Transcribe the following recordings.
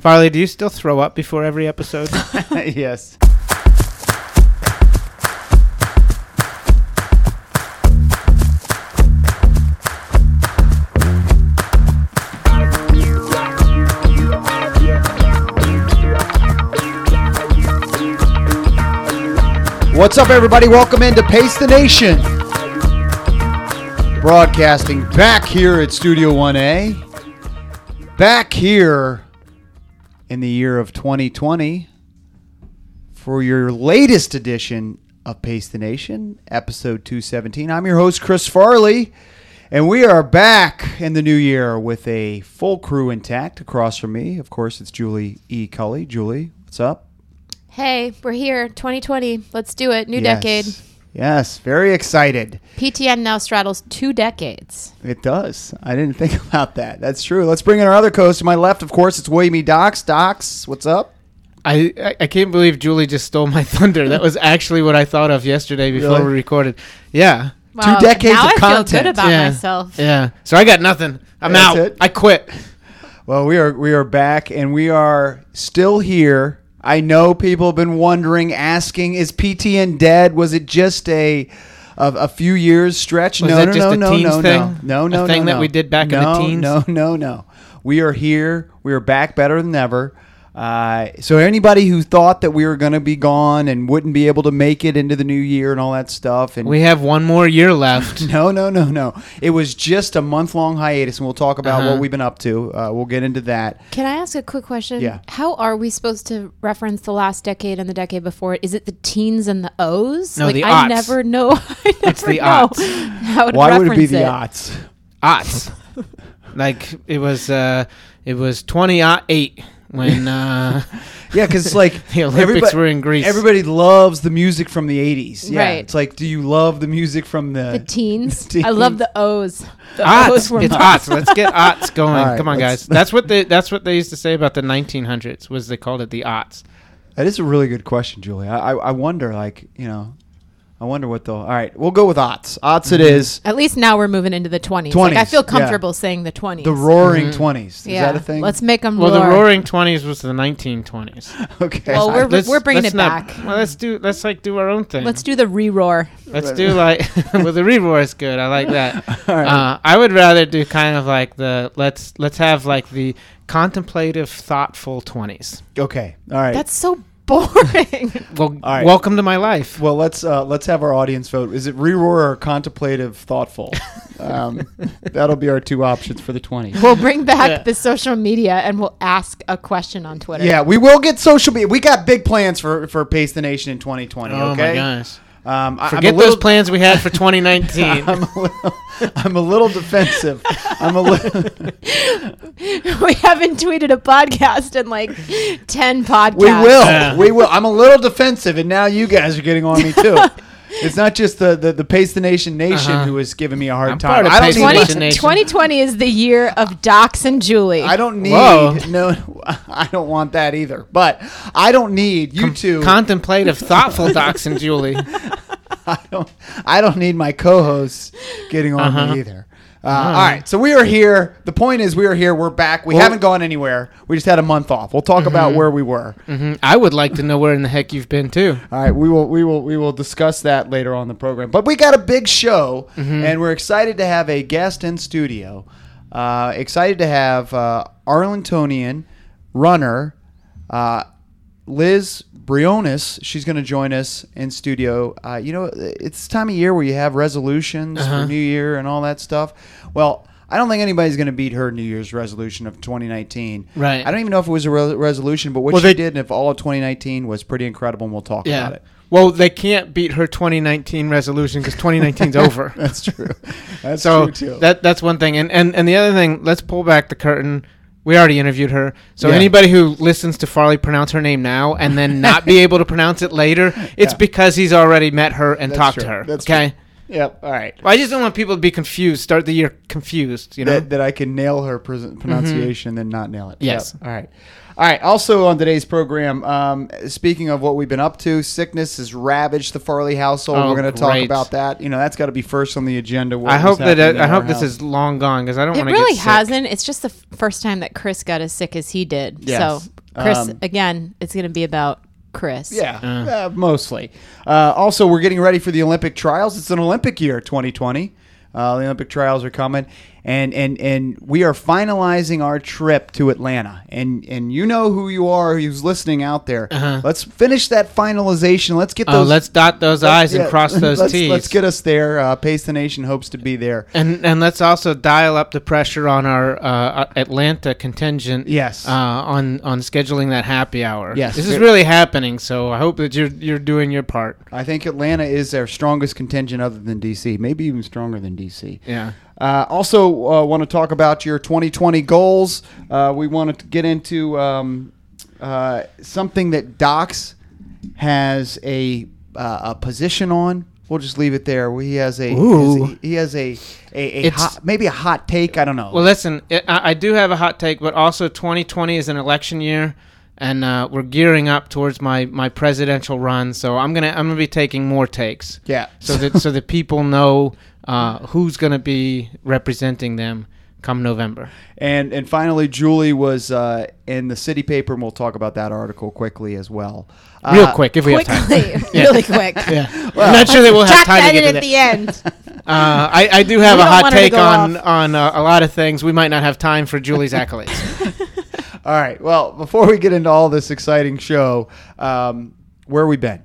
Farley, do you still throw up before every episode? yes. What's up, everybody? Welcome into Pace the Nation. Broadcasting back here at Studio 1A. Back here in the year of 2020 for your latest edition of Pace the Nation, episode 217. I'm your host, Chris Farley, and we are back in the new year with a full crew intact. Across from me, of course, it's Julie E. Culley. Julie, what's up? Hey, we're here. 2020. Let's do it. New Yes. decade. Yes, very excited. PTN now straddles two decades. It does. I didn't think about that. That's true. Let's bring in our other coast. To my left, of course, it's William E. Docs. Docs, what's up? I, I I can't believe Julie just stole my thunder. That was actually what I thought of yesterday before Really? we recorded. Yeah. Wow, decades now of I feel content. good about yeah. myself. Yeah. So I got nothing. I'm That's out. it? I quit. Well, we are we are back and we are still here. I know people have been wondering, asking, is PTN dead? Was it just a a, a few years stretch? Was no, no, just no, a no, teens no, thing? no, no, no, thing no, that we did back in the teens. no, teens? No, no, no. We are here. We are back better than ever. Uh, so anybody who thought that we were going to be gone and wouldn't be able to make it into the new year and all that stuff, and We have one more year left. no, no, no, no. It was just a month long hiatus, and we'll talk about Uh-huh. what we've been up to. Uh, we'll get into that. Can I ask a quick question? Yeah. How are we supposed to reference the last decade and the decade before it? Is it the teens and the O's? No, like, the I aughts. never know. I never It's the know aughts. How to Why would it be reference the odds? Aughts. like it was uh it was 28 when uh Yeah, because like The Olympics everybody- were in Greece. Everybody loves the music from the '80s. Yeah, Right. it's like, do you love the music from the? The teens. The I love the O's. The Aughts. O's were It's mine. aughts. Let's get aughts going. All right, Come on, guys. That's what they. That's what they used to say about the 1900s. Was they called it the aughts? that is a really good question, Julie. I, I, I wonder, like, you know, I wonder what they'll. All right, we'll go with odds. Odds it Mm-hmm. is. At least now we're moving into the 20s. 20s Like, I 20s, feel yeah. comfortable saying the 20s. The Roaring Mhm. Twenties. Is yeah. that a thing? Let's make them roar. Well, roar. the Roaring 20s was the 1920s. okay. Well, we're- Let's- we're bringing let's it not- back. Well, let's do. Let's like do our own thing. Let's do the re-roar. Let's do like. well, the re-roar is good. I like that. All right. Uh, I would rather do kind of like the let's let's have like the contemplative, thoughtful 20s. okay. All right. That's so boring. Well, All right. welcome to my life. Well, let's uh, let's have our audience vote. Is it re-roar or contemplative, thoughtful? Um, that'll be our two options for the twenty. we'll bring back Yeah. the social media and we'll ask a question on Twitter. Yeah, we will get social media. We got big plans for for Pace the Nation in 2020. Oh okay. my gosh! Um, I, Forget little, those plans we had for 2019. I'm a little, I'm a little defensive. I'm a little. we haven't tweeted a podcast in like 10 podcasts. We will. Yeah. We will. I'm a little defensive, and now you guys are getting on me too. It's not just the the, the Pace the Nation Nation Uh-huh. who is giving me a hard I'm time. part of I don't Pace the need. 20, Nation. Nation. 2020 is the year of Docs and Julie. I don't need Whoa. no. I don't want that either. But I don't need you two. Contemplative, thoughtful Docs and Julie. I don't. I don't need my co-hosts getting on Uh-huh. me either. Uh, All right, so we are here. The point is, we are here. We're back. We haven't gone anywhere. We just had a month off. We'll talk about where we were. hmm I would like to know where in the heck you've been too. All right, we will. We will. We will discuss that later on in the program. But we got a big show, and we're excited to have a guest in studio. Uh, excited to have uh, Arlingtonian runner uh, Liz Briones. She's going to join us in studio. Uh, you know, it's time of year where you have resolutions Uh-huh. for New Year and all that stuff. Well, I don't think anybody's going to beat her New Year's resolution of 2019. Right. I don't even know if it was a re- resolution, but what Well, she they- did and if all of 2019 was pretty incredible, and we'll talk Yeah. about it. Well, they can't beat her 2019 resolution because 2019's over. That's true. That's so true too. that that's one thing. And, and and the other thing, let's pull back the curtain. We already interviewed her. So Yeah. anybody who listens to Farley pronounce her name now and then not be able to pronounce it later, it's Yeah. because he's already met her and That's talked true. to her. That's okay. yep. All right. Well, I just don't want people to be confused. Start the year confused. You know. That, that I can nail her pres- mm-hmm. pronunciation and then not nail it. Yes. Yep. All right. All right. Also on today's program, um, speaking of what we've been up to, sickness has ravaged the Farley household. Oh, We're going to talk great. about that. You know, that's got to be first on the agenda. I hope that happening in I hope our this is long gone because I don't It want to really get sick. hasn't. It's just the f- first time that Chris got as sick as he did. Yes. So, Chris, Um, again, it's going to be about Chris. Yeah, uh, mostly. Uh, also, we're getting ready for the Olympic trials. It's an Olympic year, 2020. Uh, the Olympic trials are coming, and and and we are finalizing our trip to Atlanta. And and you know who you are, who's listening out there. Let's finish that finalization. Let's get Uh-huh. Oh, those. let's dot those I's and cross those let's, T's. Let's get us there. Uh, Pace the Nation hopes to be there. And and let's also dial up the pressure on our uh, Atlanta contingent. Yes. Uh, on on scheduling that happy hour. Yes. This is really happening. So I hope that you're you're doing your part. I think Atlanta is our strongest contingent other than DC, maybe even stronger than DC. Yeah. Uh, also, uh, want to talk about your 2020 goals. Uh, we want to get into um, uh, something that Docs has a uh, a position on. We'll just leave it there. He has a Ooh. he has a a, a hot, maybe a hot take. I don't know. Well, listen, I, I do have a hot take, but also 2020 is an election year, and uh, we're gearing up towards my, my presidential run. So I'm gonna I'm gonna be taking more takes. yeah. So that so that people know uh, who's gonna be representing them come November. And and finally, Julie was uh, in the city paper, and we'll talk about that article quickly as well. Real Uh, quick, if we have time. Quickly, really quick. Yeah. I'm not sure that we'll have time that to in get to at that. the end. Uh, I, I do have We a hot want her to take on off. on uh, a lot of things. We might not have time for Julie's accolades. All right. Well, before we get into all this exciting show, um, where we been?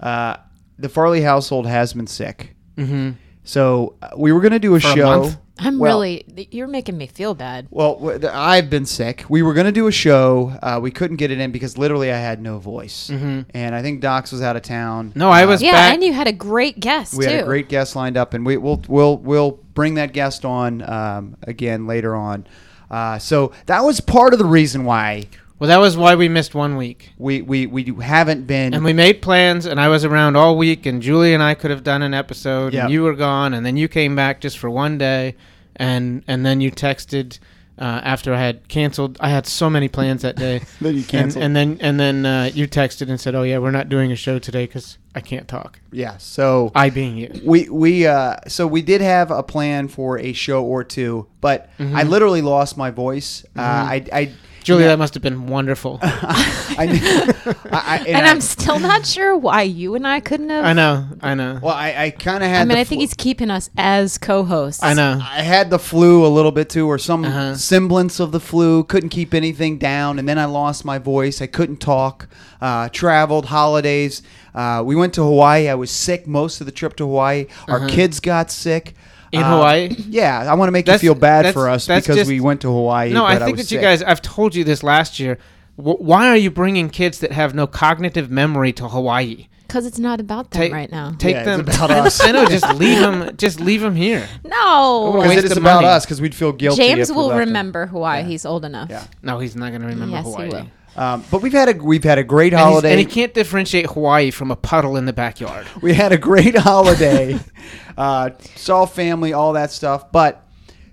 Uh, the Farley household has been sick. hmm So uh, we were going to do a For a show. month? I'm Well- really, you're making me feel bad. Well, w- th- I've been sick. We were going to do a show. Uh, we couldn't get it in because literally I had no voice. Mhm. And I think Docs was out of town. No, I Uh, was Yeah, back. and you had a great guest, we too. had a great guest lined up, and we, we'll we'll we'll bring that guest on um, again later on. Uh, so that was part of the reason why Well, that was why we missed one week. we we, we haven't been. And we made plans, and I was around all week, and Julie and I could have done an episode, Yep. and you were gone, and then you came back just for one day, and and then you texted uh, after I had canceled. I had so many plans that day. Then you and, canceled. and then and then uh, you texted and said, "Oh yeah, we're not doing a show today because I can't talk." yeah. So I being you. we we uh so we did have a plan for a show or two, but Mm-hmm. I literally lost my voice. Uh, I I Julie, yeah, that must have been wonderful. I, I, I, and and I, I'm still not sure why you and I couldn't have. I know, I know, well, I, I kind of had. I mean, the I think flu- he's keeping us as co-hosts. I know. I had the flu a little bit too, or some Uh-huh. semblance of the flu. Couldn't keep anything down, and then I lost my voice. I couldn't talk. Uh, traveled holidays. Uh, we went to Hawaii. I was sick most of the trip to Hawaii. Our kids got sick Uh-huh. In Uh, Hawaii? Yeah, I want to make That's- you feel bad for us because just- we went to Hawaii. No, I but think was that you guys. I've told you this last year. W- why are you bringing kids that have no cognitive memory to Hawaii? because it's not about them Take- right now. Take Yeah, it's them. about I know- us. I know. Just leave them. Just leave them here. No, because it is about money. us because we'd feel guilty. James if we will left them. remember Hawaii. Yeah. He's old enough. Yeah. No, he's not going to remember Yes, he Hawaii. will. Um, but we've had a we've had a great And, holiday. and he can't differentiate Hawaii from a puddle in the backyard. we had a great holiday. uh, saw family, all that stuff. But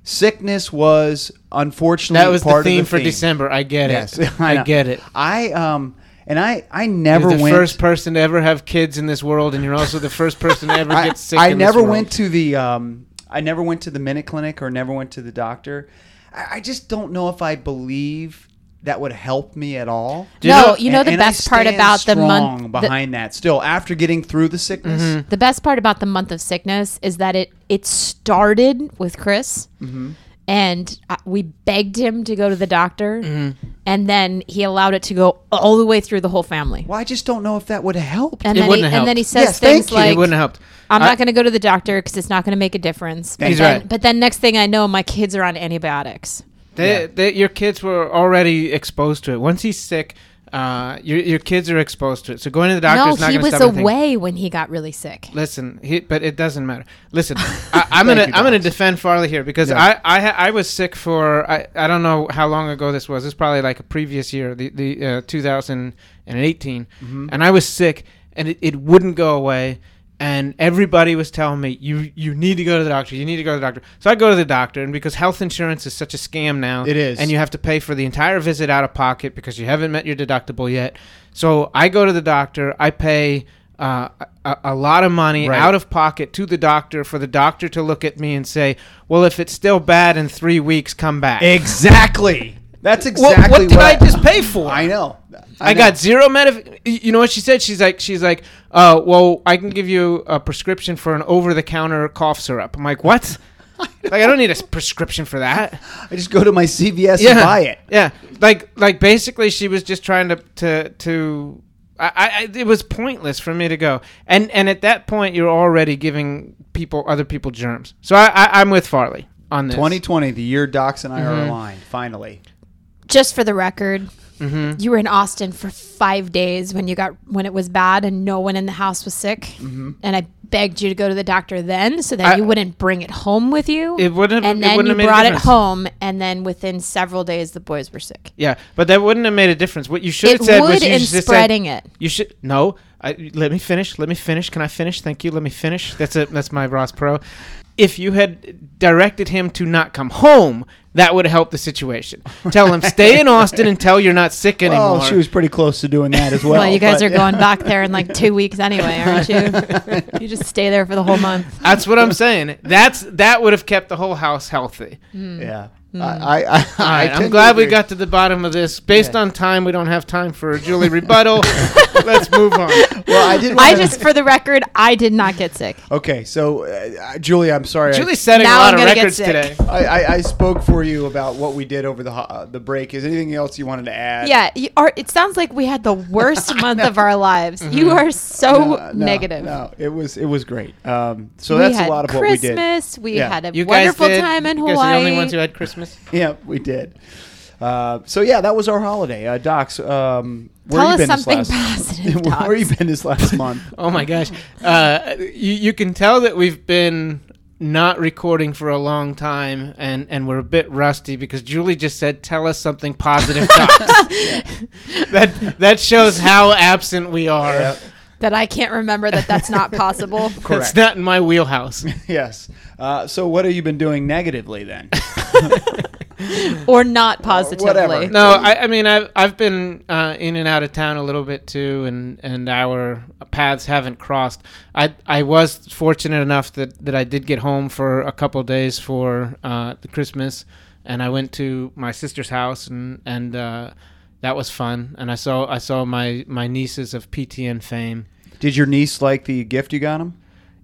sickness was unfortunately That was the theme of the for theme. December. I get Yes, it. I I, get it. I um and I I You're never the went. first person to ever have kids in this world, and you're also the first person to ever get sick. I this never went to the um I never went to the minute clinic or never went to the doctor. I, I just don't know if I believe that would help me at all. Do you no, know- you know the And- and best part about the month. strong the- behind that still after getting through the sickness. Mm-hmm. The best part about the month of sickness is that it it started with Chris, Mm-hmm. and uh, we begged him to go to the doctor, Mm-hmm. and then he allowed it to go all the way through the whole family. Well, I just don't know if that would have helped. And It then he, wouldn't have and then he says Yes, thank things you. like, it wouldn't have helped. "I'm I- not going to go to the doctor because it's not going to make a difference." But He's then, right. But then next thing I know, my kids are on antibiotics. They, Yeah. they, your kids were already exposed to it. Once he's sick, uh, your your kids are exposed to it. So going to the doctor no, is not he going to was anything. away when he got really sick. Listen, he, but it doesn't matter. Listen, I, I'm gonna I'm gonna defend Farley here because Yeah. I I, I was sick for I, I don't know how long ago this was. It's probably like a previous year, the the uh, 2018, Mm-hmm. and I was sick and it, it wouldn't go away. And everybody was telling me you you need to go to the doctor. You need to go to the doctor. So I go to the doctor, and because health insurance is such a scam now, It is. and you have to pay for the entire visit out of pocket because you haven't met your deductible yet. So I go to the doctor. I pay. Uh, a, a lot of money Right. out of pocket to the doctor for the doctor to look at me and say, "Well, if it's still bad in three weeks, come back." Exactly. That's What- exactly what did I just pay for? I know. I, know. got zero medif. You know what she said? She's like, she's like, uh, well, I can give you a prescription for an over-the-counter cough syrup. I'm like, what? like, I don't need a prescription for that. I just go to my CVS Yeah, and buy it. Yeah, like, like basically, she was just trying to, to, to. I, I, it was pointless for me to go, and and at that point, you're already giving people, other people, germs. So I, I I'm with Farley on this. 2020, the year Docs and I are Mm-hmm. aligned. Finally. Just for the record, Mm-hmm. you were in Austin for five days when you got when it was bad and no one in the house was sick, Mm-hmm. and I begged you to go to the doctor then so that I- you wouldn't bring it home with you. It wouldn't have- and then wouldn't you have made a brought it home, and then within several days the boys were sick. Yeah, but that wouldn't have made a difference. What you should It have said was you should have said- spreading it. You should no. I, let me finish. Let me finish. Can I finish? Thank you. Let me finish. That's it. That's my Ross Perot. If you had directed him to not come home, that would have helped the situation. Tell him stay in Austin until you're not sick anymore. Well, she was pretty close to doing that as well. Well, you guys but- are going back there in like two weeks anyway, aren't you? you just stay there for the whole month. That's what I'm saying. That's that would have kept the whole house healthy. Yeah. Hmm. I, I, I, All right, I'm tend glad to we got to the bottom of this. Based Yeah. on time, we don't have time for a Julie rebuttal. Let's move on. Well, I did. I just, for the record, I did not get sick. Okay, so uh, Julie, I'm sorry. I- Julie's setting Now a lot I'm of records today. I, I, I spoke for you about what we did over the uh, the break. Is anything else you wanted to add? Yeah, you are, it sounds like we had the worst month of our lives. Mm-hmm. You are so No, no, negative. No, it was it was great. Um, so we that's a lot of Christmas. what we did. We Yeah. had a You guys wonderful did. time in you guys are the only ones who had Christmas. Yeah, we did. Uh, so yeah, that was our holiday. Uh, Docs, um, where Tell you us been something this last? positive, where you been this last month? Oh my gosh. Uh, you, you can tell that we've been not recording for a long time and, and we're a bit rusty because Julie just said, tell us something positive. Docs." that, that shows how absent we are. Yeah, that I can't remember that that's not possible. It's not in my wheelhouse. yes. Uh, so what have you been doing negatively then? or not positively. whatever. No, I, I mean I've I've been uh, in and out of town a little bit too, and, and our paths haven't crossed. I I was fortunate enough that, that I did get home for a couple days for uh, the Christmas, and I went to my sister's house and and uh, that was fun. And I saw I saw my my nieces of PTN fame. Did your niece like the gift you got him?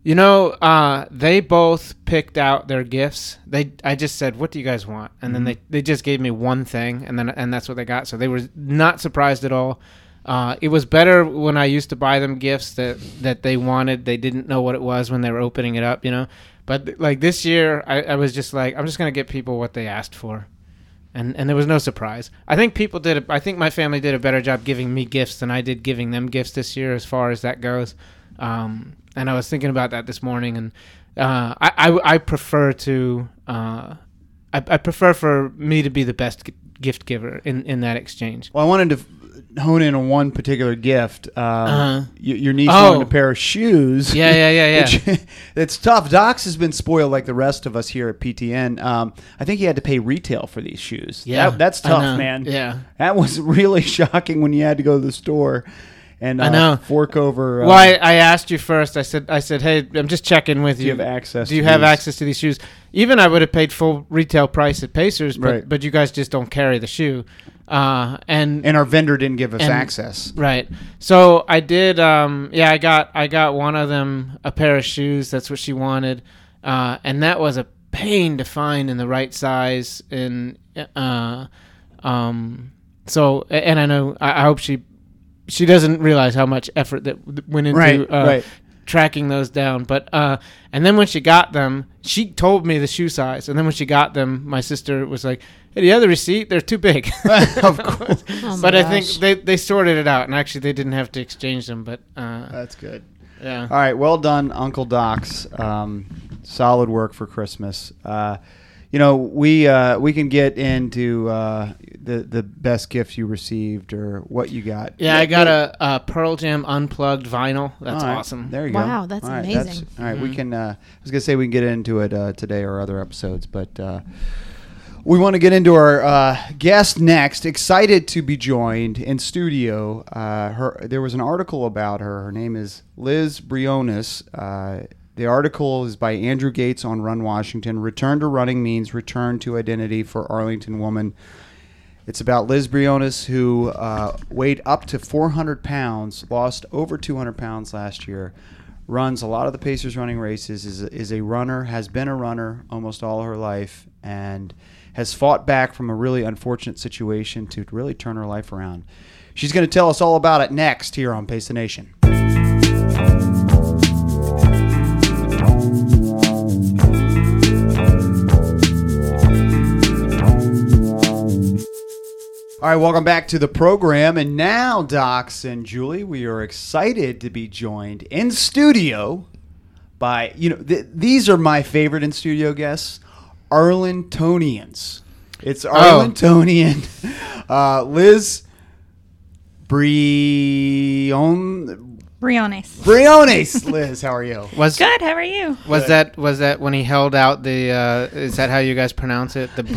You know, uh, they both picked out their gifts. They, I just said, "What do you guys want?" And then they, they just gave me one thing, and then and that's what they got. So they were not surprised at all. Uh, it was better when I used to buy them gifts that that they wanted. They didn't know what it was when they were opening it up, you know. But like this year, I, I was just like, I'm just gonna get people what they asked for, and and there was no surprise. I think people did. A, I think my family did a better job giving me gifts than I did giving them gifts this year, as far as that goes. Um, and I was thinking about that this morning, and uh, I, I I prefer to uh, I, I prefer for me to be the best g- gift giver in in that exchange. Well, I wanted to hone in on one particular gift. Um, Uh-huh. y- your niece Oh. wanted a pair of shoes. Yeah, yeah, yeah, yeah. Which- it's tough. Docs has been spoiled like the rest of us here at PTN. Um, I think he had to pay retail for these shoes. Yeah, That- that's tough, man. Yeah. that was really shocking when you had to go to the store and uh, I know. fork over. Uh, Well, I, I asked you first. I said, I said, hey, I'm just checking with you. Do you. have access Do you to have these? access to these shoes? Even I would have paid full retail price at Pacers, but Right. but you guys just don't carry the shoe, uh, and and our vendor didn't give us and- access. Right. So I did. Um, yeah, I got I got one of them a pair of shoes. That's what she wanted, uh, and that was a pain to find in the right size. And uh, um, so and I know I, I hope she she doesn't realize how much effort that went into Right, uh, right. tracking those down. But uh, and then when she got them, she told me the shoe size. And then when she got them, my sister was like, "Hey, do you have the receipt? They're too big." Of course. Oh my but I think they, they sorted it out, and actually they didn't have to exchange them. But uh, That's good. yeah, All right, well done, Uncle Docs. Um, solid work for Christmas. Uh, you know, we uh, we can get into uh, the the best gift you received or what you got. Yeah, I got a, a Pearl Jam unplugged vinyl. That's All right, awesome. There you go. Wow, that's All right, amazing. all right, we Mhm. can. Uh, I was gonna say we can get into it uh, today or other episodes, but uh, we want to get into our uh, guest next. Excited to be joined in studio. Uh, her there was an article about her. Her name is Liz Briones. Uh, the article is by Andrew Gates on Run Washington. Return to running means return to identity for Arlington woman. It's about Liz Briones, who uh, weighed up to 400 pounds, lost over 200 pounds last year, runs a lot of the Pacers running races, is is a runner, has been a runner almost all her life, and has fought back from a really unfortunate situation to really turn her life around. She's going to tell us all about it next here on Pace the Nation. All right, welcome back to the program. And now, Docs and Julie, we are excited to be joined in studio by, you know, th- these are my favorite in studio guests, Arlingtonians. It's Arlingtonian uh, Liz Brion. Briones. Briones. Liz, how are you? Was Good. How are you? was Good. that was that when he held out the? Uh, is that how you guys pronounce it? The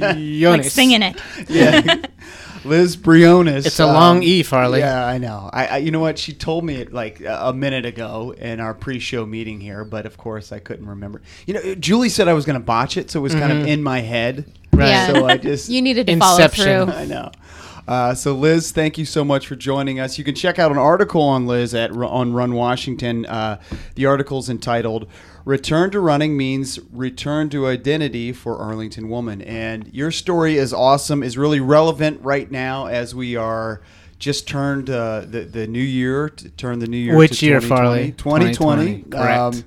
Briones. Like singing it. Yeah. Liz Briones. It's a long E, Farley. Yeah, I know. I, I, you know what? She told me it like a a minute ago in our pre-show meeting here, but of course I couldn't remember. You know, Julie said I was going to botch it, so it was kind of Mhm. in my head. Right. Yeah. So I just You needed to Inception. follow I through. I know. Uh, so Liz, thank you so much for joining us. You can check out an article on Liz at on Run Washington. Uh, the is entitled "Return to Running Means Return to Identity for Arlington Woman," and your story is awesome. is really relevant right now as we are. Just turned uh, the the new year. To turn the new year. Which to year, 2020. Farley? 2020. 2020, correct.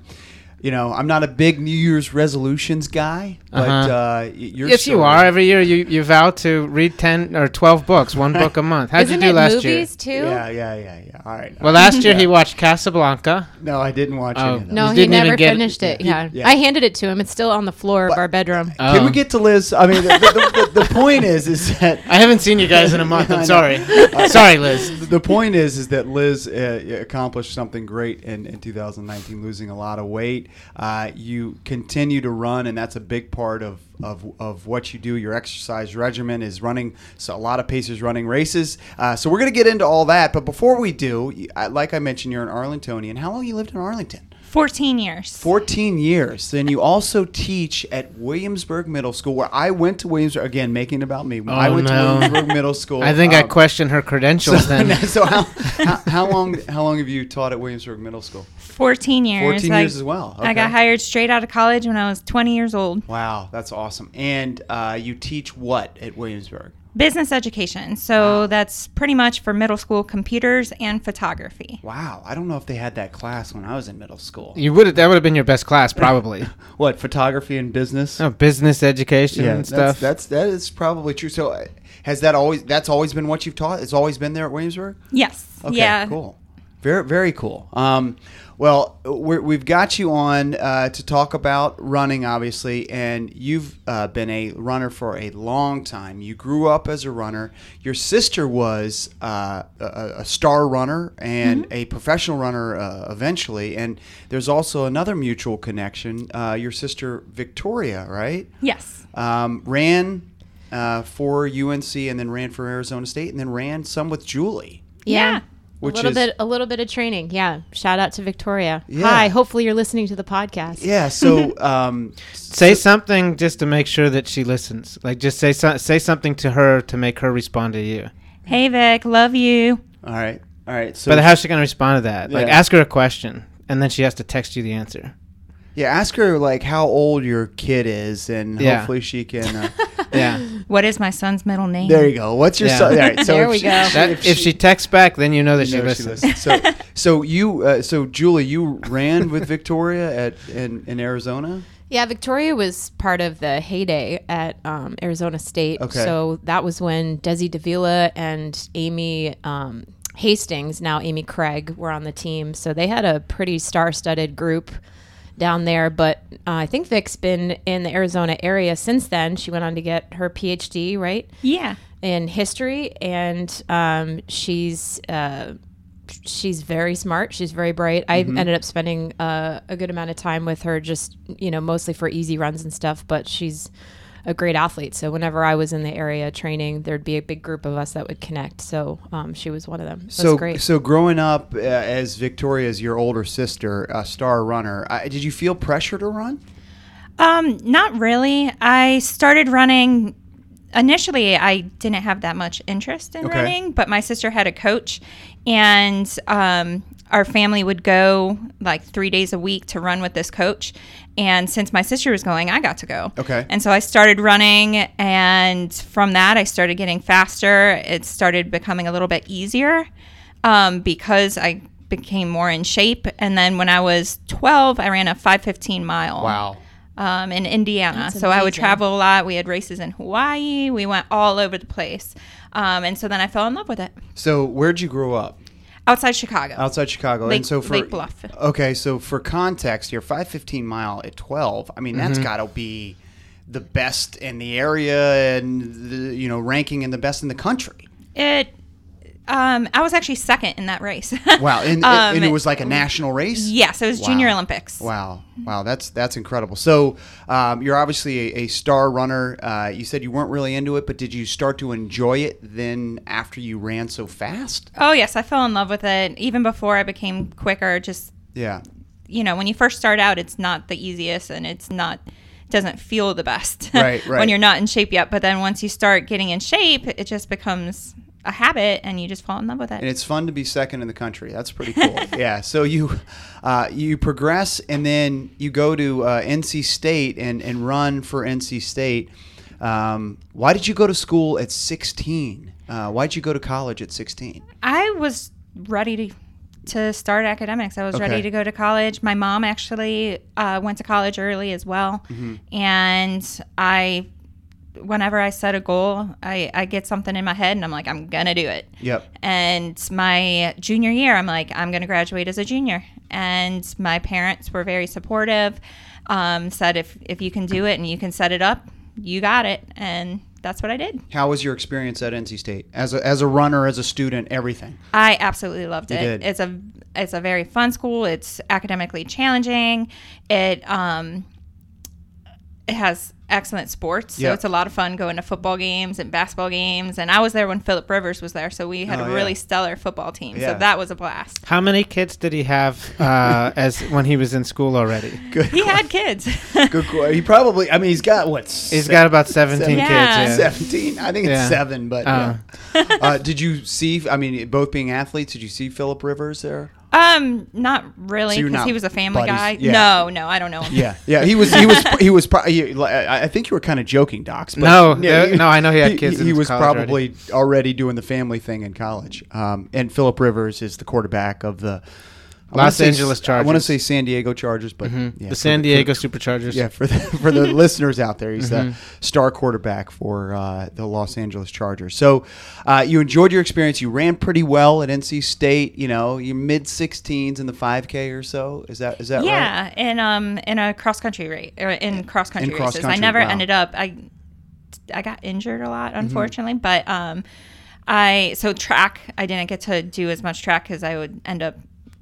you know, I'm not a big New Year's resolutions guy, but Uh-huh. uh, y- your Yes, you are. Every year you, you vow to read ten or twelve books, one book a month. How'd Isn't you do it last movies year? too? Yeah, yeah, yeah, yeah. All right. Well, last year he watched Casablanca. No, I didn't watch Oh. any of those. No, You he didn't even never get- finished it. Yeah. Yeah. Yeah. I handed it to him. It's still on the floor But- of our bedroom. Can we Oh. get to Liz? I mean, the, the, the, the point is, is that I haven't seen you guys in a month. I I'm know. sorry. sorry, Liz. the point is, is that Liz uh, accomplished something great in, in 2019, losing a lot of weight. Uh, you continue to run, and that's a big part of, of, of what you do. Your exercise regimen is running. So a lot of Pacers running races. Uh, so we're going to get into all that. But before we do, like I mentioned, you're an Arlingtonian. How long you lived in Arlington? 14 years. 14 years. Then you also teach at Williamsburg Middle School, where I went to Williamsburg. Again, making it about me. I Oh, went no. to Williamsburg Middle School. I think I Um, questioned her credentials so, then. so how, how, how long how long have you taught at Williamsburg Middle School? 14 years. 14 I- years as well. Okay. I got hired straight out of college when I was 20 years old. Wow, that's awesome. And uh, you teach what at Williamsburg? Business education. So that's pretty much for middle school computers and photography. Wow, I don't know if they had that class when I was in middle school. You would that would have been your best class probably. What photography and business? no, business education and that's, stuff. That's that is probably true. So, uh, has that always that's always been what you've taught? It's always been there at Williamsburg. Yes. Okay, yeah. cool. Very, very cool. Um, well, we're, we've got you on uh, to talk about running, obviously, and you've uh, been a runner for a long time. You grew up as a runner. Your sister was uh, a, a star runner and a professional runner uh, eventually. And there's also another mutual connection. Uh, your sister Victoria, right? Yes. Um, ran uh, for UNC and then ran for Arizona State and then ran some with Julie. Yeah. Which a little is- bit, a little bit of training. Yeah. Shout out to Victoria. Yeah. Hi. Hopefully you're listening to the podcast. Yeah. So, um, say something just to make sure that she listens. Like just say so, say something to her to make her respond to you. Hey, Vic. Love you. all right, all right. So, but how's she gonna respond to that? Like ask her a question and then she has to text you the answer. Yeah, ask her like how old your kid is, and Yeah. hopefully she can. Uh, Yeah. What is my son's middle name? there you go. What's your Yeah. son? All right, so There if we she- go. That, if, she, texts back, then you know that you she know listens. So, so you, uh, so Julie, you ran with Victoria at in, in Arizona. Yeah, Victoria was part of the heyday at um, Arizona State. Okay. So that was when Desi Davila and Amy um, Hastings, now Amy Cragg, were on the team. So they had a pretty star-studded group. Down there. But uh, I think Vic's been in the Arizona area since then. She went on to get her PhD, right? Yeah. in history, and um, she's uh, she's very smart. She's very bright. I ended up spending uh, a good amount of time with her, just you know, mostly for easy runs and stuff. But she's a great athlete. So whenever I was in the area training, there'd be a big group of us that would connect. So um, she was one of them. That's So, great. so growing up uh, as Victoria's your older sister, a star runner, uh, did you feel pressure to run? Um, not really. I started running. Initially, I didn't have that much interest in Okay. running, but my sister had a coach, and um, our family would go like three days a week to run with this coach. And since my sister was going, I got to go. Okay. And so I started running, and from that, I started getting faster. It started becoming a little bit easier um, because I became more in shape. And then when I was 12, I ran a 515 mile Wow. um, in Indiana. So I would travel a lot. We had races in Hawaii. We went all over the place. Um, and so then I fell in love with it So, where'd you grow up? Outside Chicago. Outside Chicago. Lake- and so for Lake Bluff. Okay, so for context here, 515 mile at 12. I mean, that's mm-hmm. got to be the best in the area and the, you know, ranking in the best in the country. It. Um, I was actually second in that race. Wow, and, Um, and it was like a national race. Yes, it was Junior Olympics. Wow, wow, that's that's incredible. So, um, you're obviously a, a star runner. Uh, you said you weren't really into it, but did you start to enjoy it then after you ran so fast? Oh yes, I fell in love with it even before I became quicker. Just Yeah, you know, when you first start out, it's not the easiest and it's not doesn't feel the best Right, right. when you're not in shape yet. But then once you start getting in shape, it just becomes a habit and you just fall in love with it. and it's fun to be second in the country. That's pretty cool. yeah. So you uh, you progress, and then you go to uh, NC State and and run for NC State. Um, why did you go to school at 16? Uh, why did you go to college at 16? I was ready to to start academics. I was Okay. ready to go to college. My mom actually uh, went to college early as well, Mm-hmm. and I. Whenever I set a goal, I, I get something in my head and I'm like, I'm gonna do it. Yep. And my junior year, I'm like, I'm going to graduate as a junior. And my parents were very supportive. Um, said if if you can do it and you can set it up, you got it. And that's what I did. How was your experience at NC State as a, as a runner, as a student, everything? I absolutely loved You it. did. It's a it's a very fun school. It's academically challenging. It um it has excellent sports. So Yeah. it's a lot of fun going to football games and basketball games. And I was there when Philip Rivers was there, so we had Oh, a yeah. really stellar football team. Yeah. So that was a blast. How many kids did he have uh, as when he was in school already? Good. He had kids. Good. qu- He probably. I mean, he's got what? He's got about 17 Yeah. kids. Yeah. 17. I think it's Yeah. seven, but Uh. yeah. uh, did you see? I mean, both being athletes, did you see Philip Rivers there? Um, not really, because not he was a family buddies? guy. Yeah. No, no, I don't know him. Yeah, yeah. He was. He was. He was. Pro- he, I I think you were kind of joking, Docs. But No, uh, no, I know he had kids He, he was college probably already. doing the family thing in college. Um, and Philip Rivers is the quarterback of the I wanna Los say- Angeles I want to say San Diego Chargers, but yeah, the San for Diego Superchargers. yeah, for the for the listeners out there, he's Mm-hmm. the star quarterback for uh, the Los Angeles Chargers. So, uh, you enjoyed your experience. You ran pretty well at NC State. You know, you mid 16s in the 5K or so. Is that is that right? Yeah, in um in a cross country race or in cross country cross races. I never wow. ended up. I I got injured a lot, Mm-hmm. unfortunately, but um I so track I didn't get to do as much track because I would end up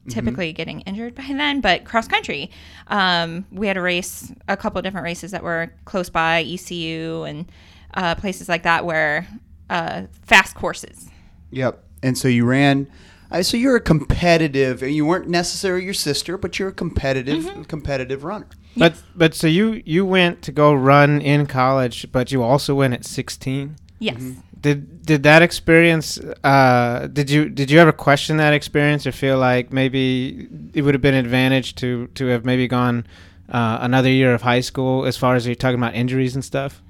Mm-hmm. typically getting injured by then. But cross country, um, we had a race, a couple different races that were close by ECU and uh, places like that where uh, fast courses. Yep. And so you ran. Uh, so you're a competitive. You weren't necessarily your sister, but you're a competitive, Mm-hmm. competitive runner. But but so you you went to go run in college, but you also went at 16. Yes. Mm-hmm. Did did that experience? Uh, did you did you ever question that experience or feel like maybe it would have been an advantage to to have maybe gone uh, another year of high school as far as you're talking about injuries and stuff?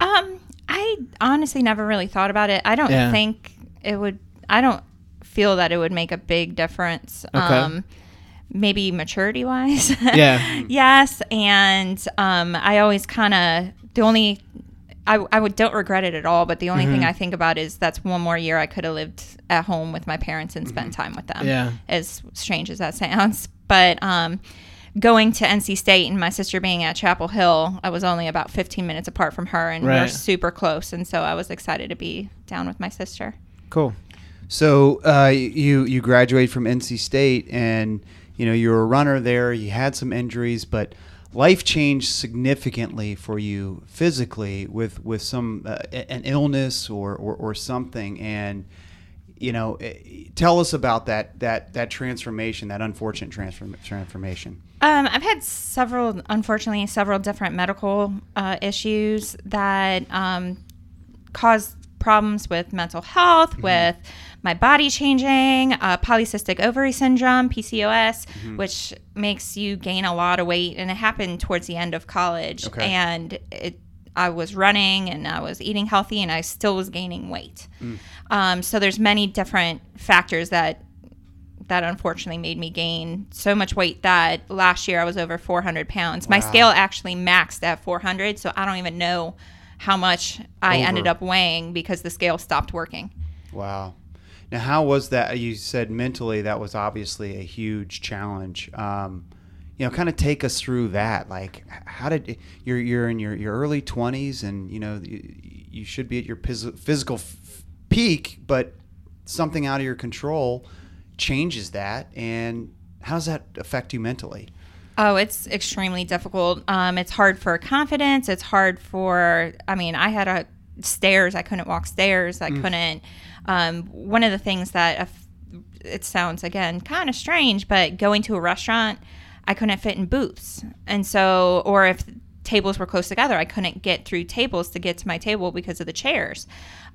Um, I honestly never really thought about it. I don't Yeah. think it would. I don't feel that it would make a big difference. Okay. Um, maybe maturity wise. Yeah. yes, and um, I always kind of the only. I, I would don't regret it at all, but the only Mm-hmm. thing I think about is that's one more year I could have lived at home with my parents and spent time with them. Yeah. As strange as that sounds, but um, going to NC State and my sister being at Chapel Hill, I was only about 15 minutes apart from her, and we're super close. And so I was excited to be down with my sister. Cool. So uh, you you graduated from NC State, and you know you were a runner there. You had some injuries, but life changed significantly for you physically with with some uh, an illness or, or or something. And you know, eh, tell us about that that that transformation, that unfortunate transform, transformation. Um, I've had several, unfortunately, several different medical uh, issues that um, caused problems with mental health, with my body changing, uh, polycystic ovary syndrome, PCOS, which makes you gain a lot of weight, and it happened towards the end of college. Okay. And it, I was running and I was eating healthy, and I still was gaining weight. Um, so there's many different factors that that unfortunately made me gain so much weight that last year I was over 400 pounds. My scale actually maxed at 400, so I don't even know how much I Over. ended up weighing because the scale stopped working. Wow. Now, how was that? You said mentally that was obviously a huge challenge. Um, you know, kind of take us through that. Like, how did you're you're in your, your early twenties, and you know you, you should be at your phys- physical f- peak, but something out of your control changes that. And how does that affect you mentally? Oh, it's extremely difficult. Um, it's hard for confidence. It's hard for, I mean, I had a stairs. I couldn't walk stairs. I couldn't. Um, one of the things that aff- it sounds again kind of strange, but going to a restaurant, I couldn't fit in booths, and so, or if tables were close together, I couldn't get through tables to get to my table because of the chairs.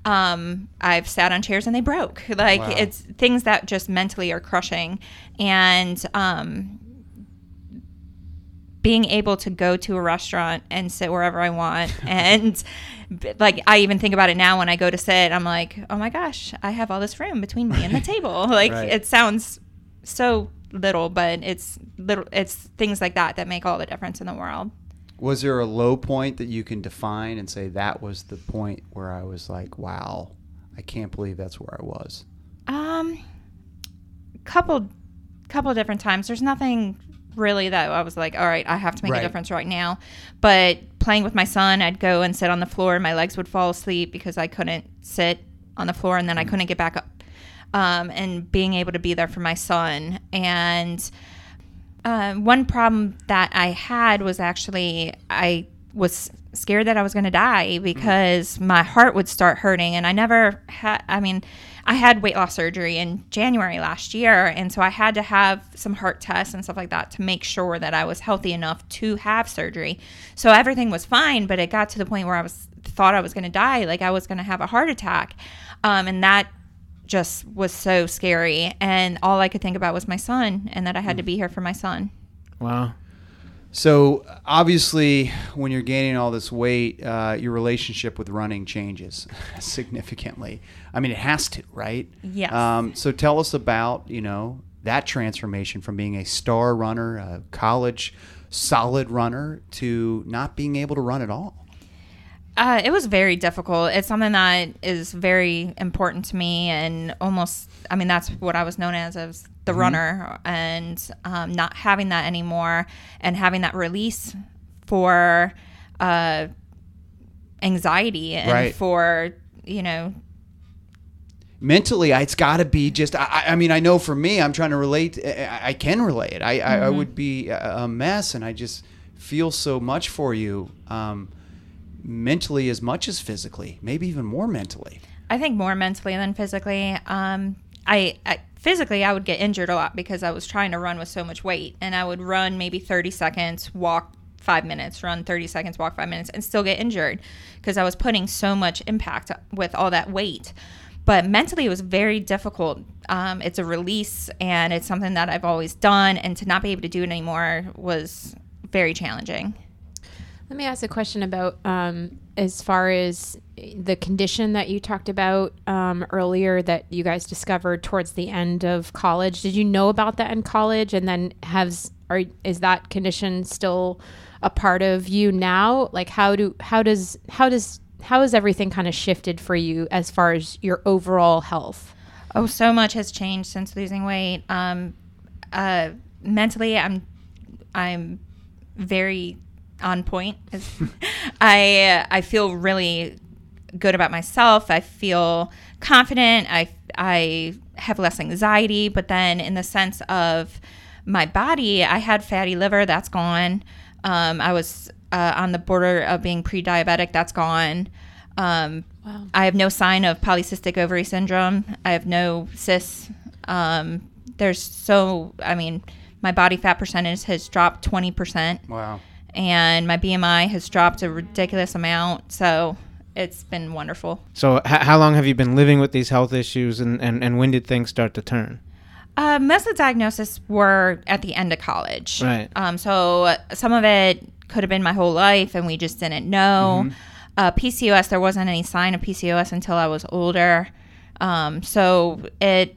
Um, I've sat on chairs and they broke. Like Wow. it's things that just mentally are crushing, and um, being able to go to a restaurant and sit wherever I want. and like, I even think about it now when I go to sit, I'm like, oh my gosh, I have all this room between me and the table. Like, Right. it sounds so little, but it's little, it's things like that that make all the difference in the world. Was there a low point that you can define and say that was the point where I was like, wow, I can't believe that's where I was? Um, couple, couple different times. There's nothing really that I was like, all right, I have to make Right. a difference right now. But playing with my son, I'd go and sit on the floor. and My legs would fall asleep because I couldn't sit on the floor, and then I couldn't get back up. Um, and being able to be there for my son and uh, one problem that I had was actually I was scared that I was going to die because my heart would start hurting, and I never had. I mean, I had weight loss surgery in January last year, and so I had to have some heart tests and stuff like that to make sure that I was healthy enough to have surgery. So everything was fine, but it got to the point where I was thought I was going to die, like I was going to have a heart attack, um, and that just was so scary and all i could think about was my son and that i had to be here for my son Wow. So obviously, when you're gaining all this weight, uh, your relationship with running changes significantly. I mean, it has to, right? Yes. Um, so tell us about you know that transformation from being a star runner, a college solid runner, to not being able to run at all. uh, it was very difficult it's something that is very important to me and almost i mean that's what i was known as as the runner and um, not having that anymore and having that release for uh, anxiety and Right. for you know mentally it's got to be just I, I- mean i know for me i'm trying to relate i, I can relate I, I, I would be a mess and i just feel so much for you um, mentally as much as physically maybe even more mentally I think more mentally than physically. Um, I physically I would get injured a lot because I was trying to run with so much weight, and I would run maybe thirty seconds, walk five minutes, run thirty seconds, walk five minutes, and still get injured because I was putting so much impact with all that weight. But mentally, it was very difficult. Um, it's a release, and it's something that I've always done, and to not be able to do it anymore was very challenging. Let me ask a question about um, as far as the condition that you talked about um, earlier that you guys discovered towards the end of college. Did you know about that in college, and then has are is that condition still a part of you now? Like how do how does how does how has everything kind of shifted for you as far as your overall health? Oh, so much has changed since losing weight. Um, uh, mentally, I'm I'm very on point. I I feel really good about myself. I feel confident. I I have less anxiety, but then in the sense of my body, I had fatty liver, that's gone. Um, I was uh, on the border of being pre-diabetic, that's gone. Um, Wow. I have no sign of polycystic ovary syndrome. I have no cysts. Um, there's so, I mean, my body fat percentage has dropped 20%, Wow. And my BMI has dropped a ridiculous amount. So it's been wonderful. So, h- how long have you been living with these health issues, and, and, and when did things start to turn? Uh, most of the diagnosis were at the end of college. Right. Um, so some of it could have been my whole life, and we just didn't know. Uh, PCOS, there wasn't any sign of PCOS until I was older. Um, so it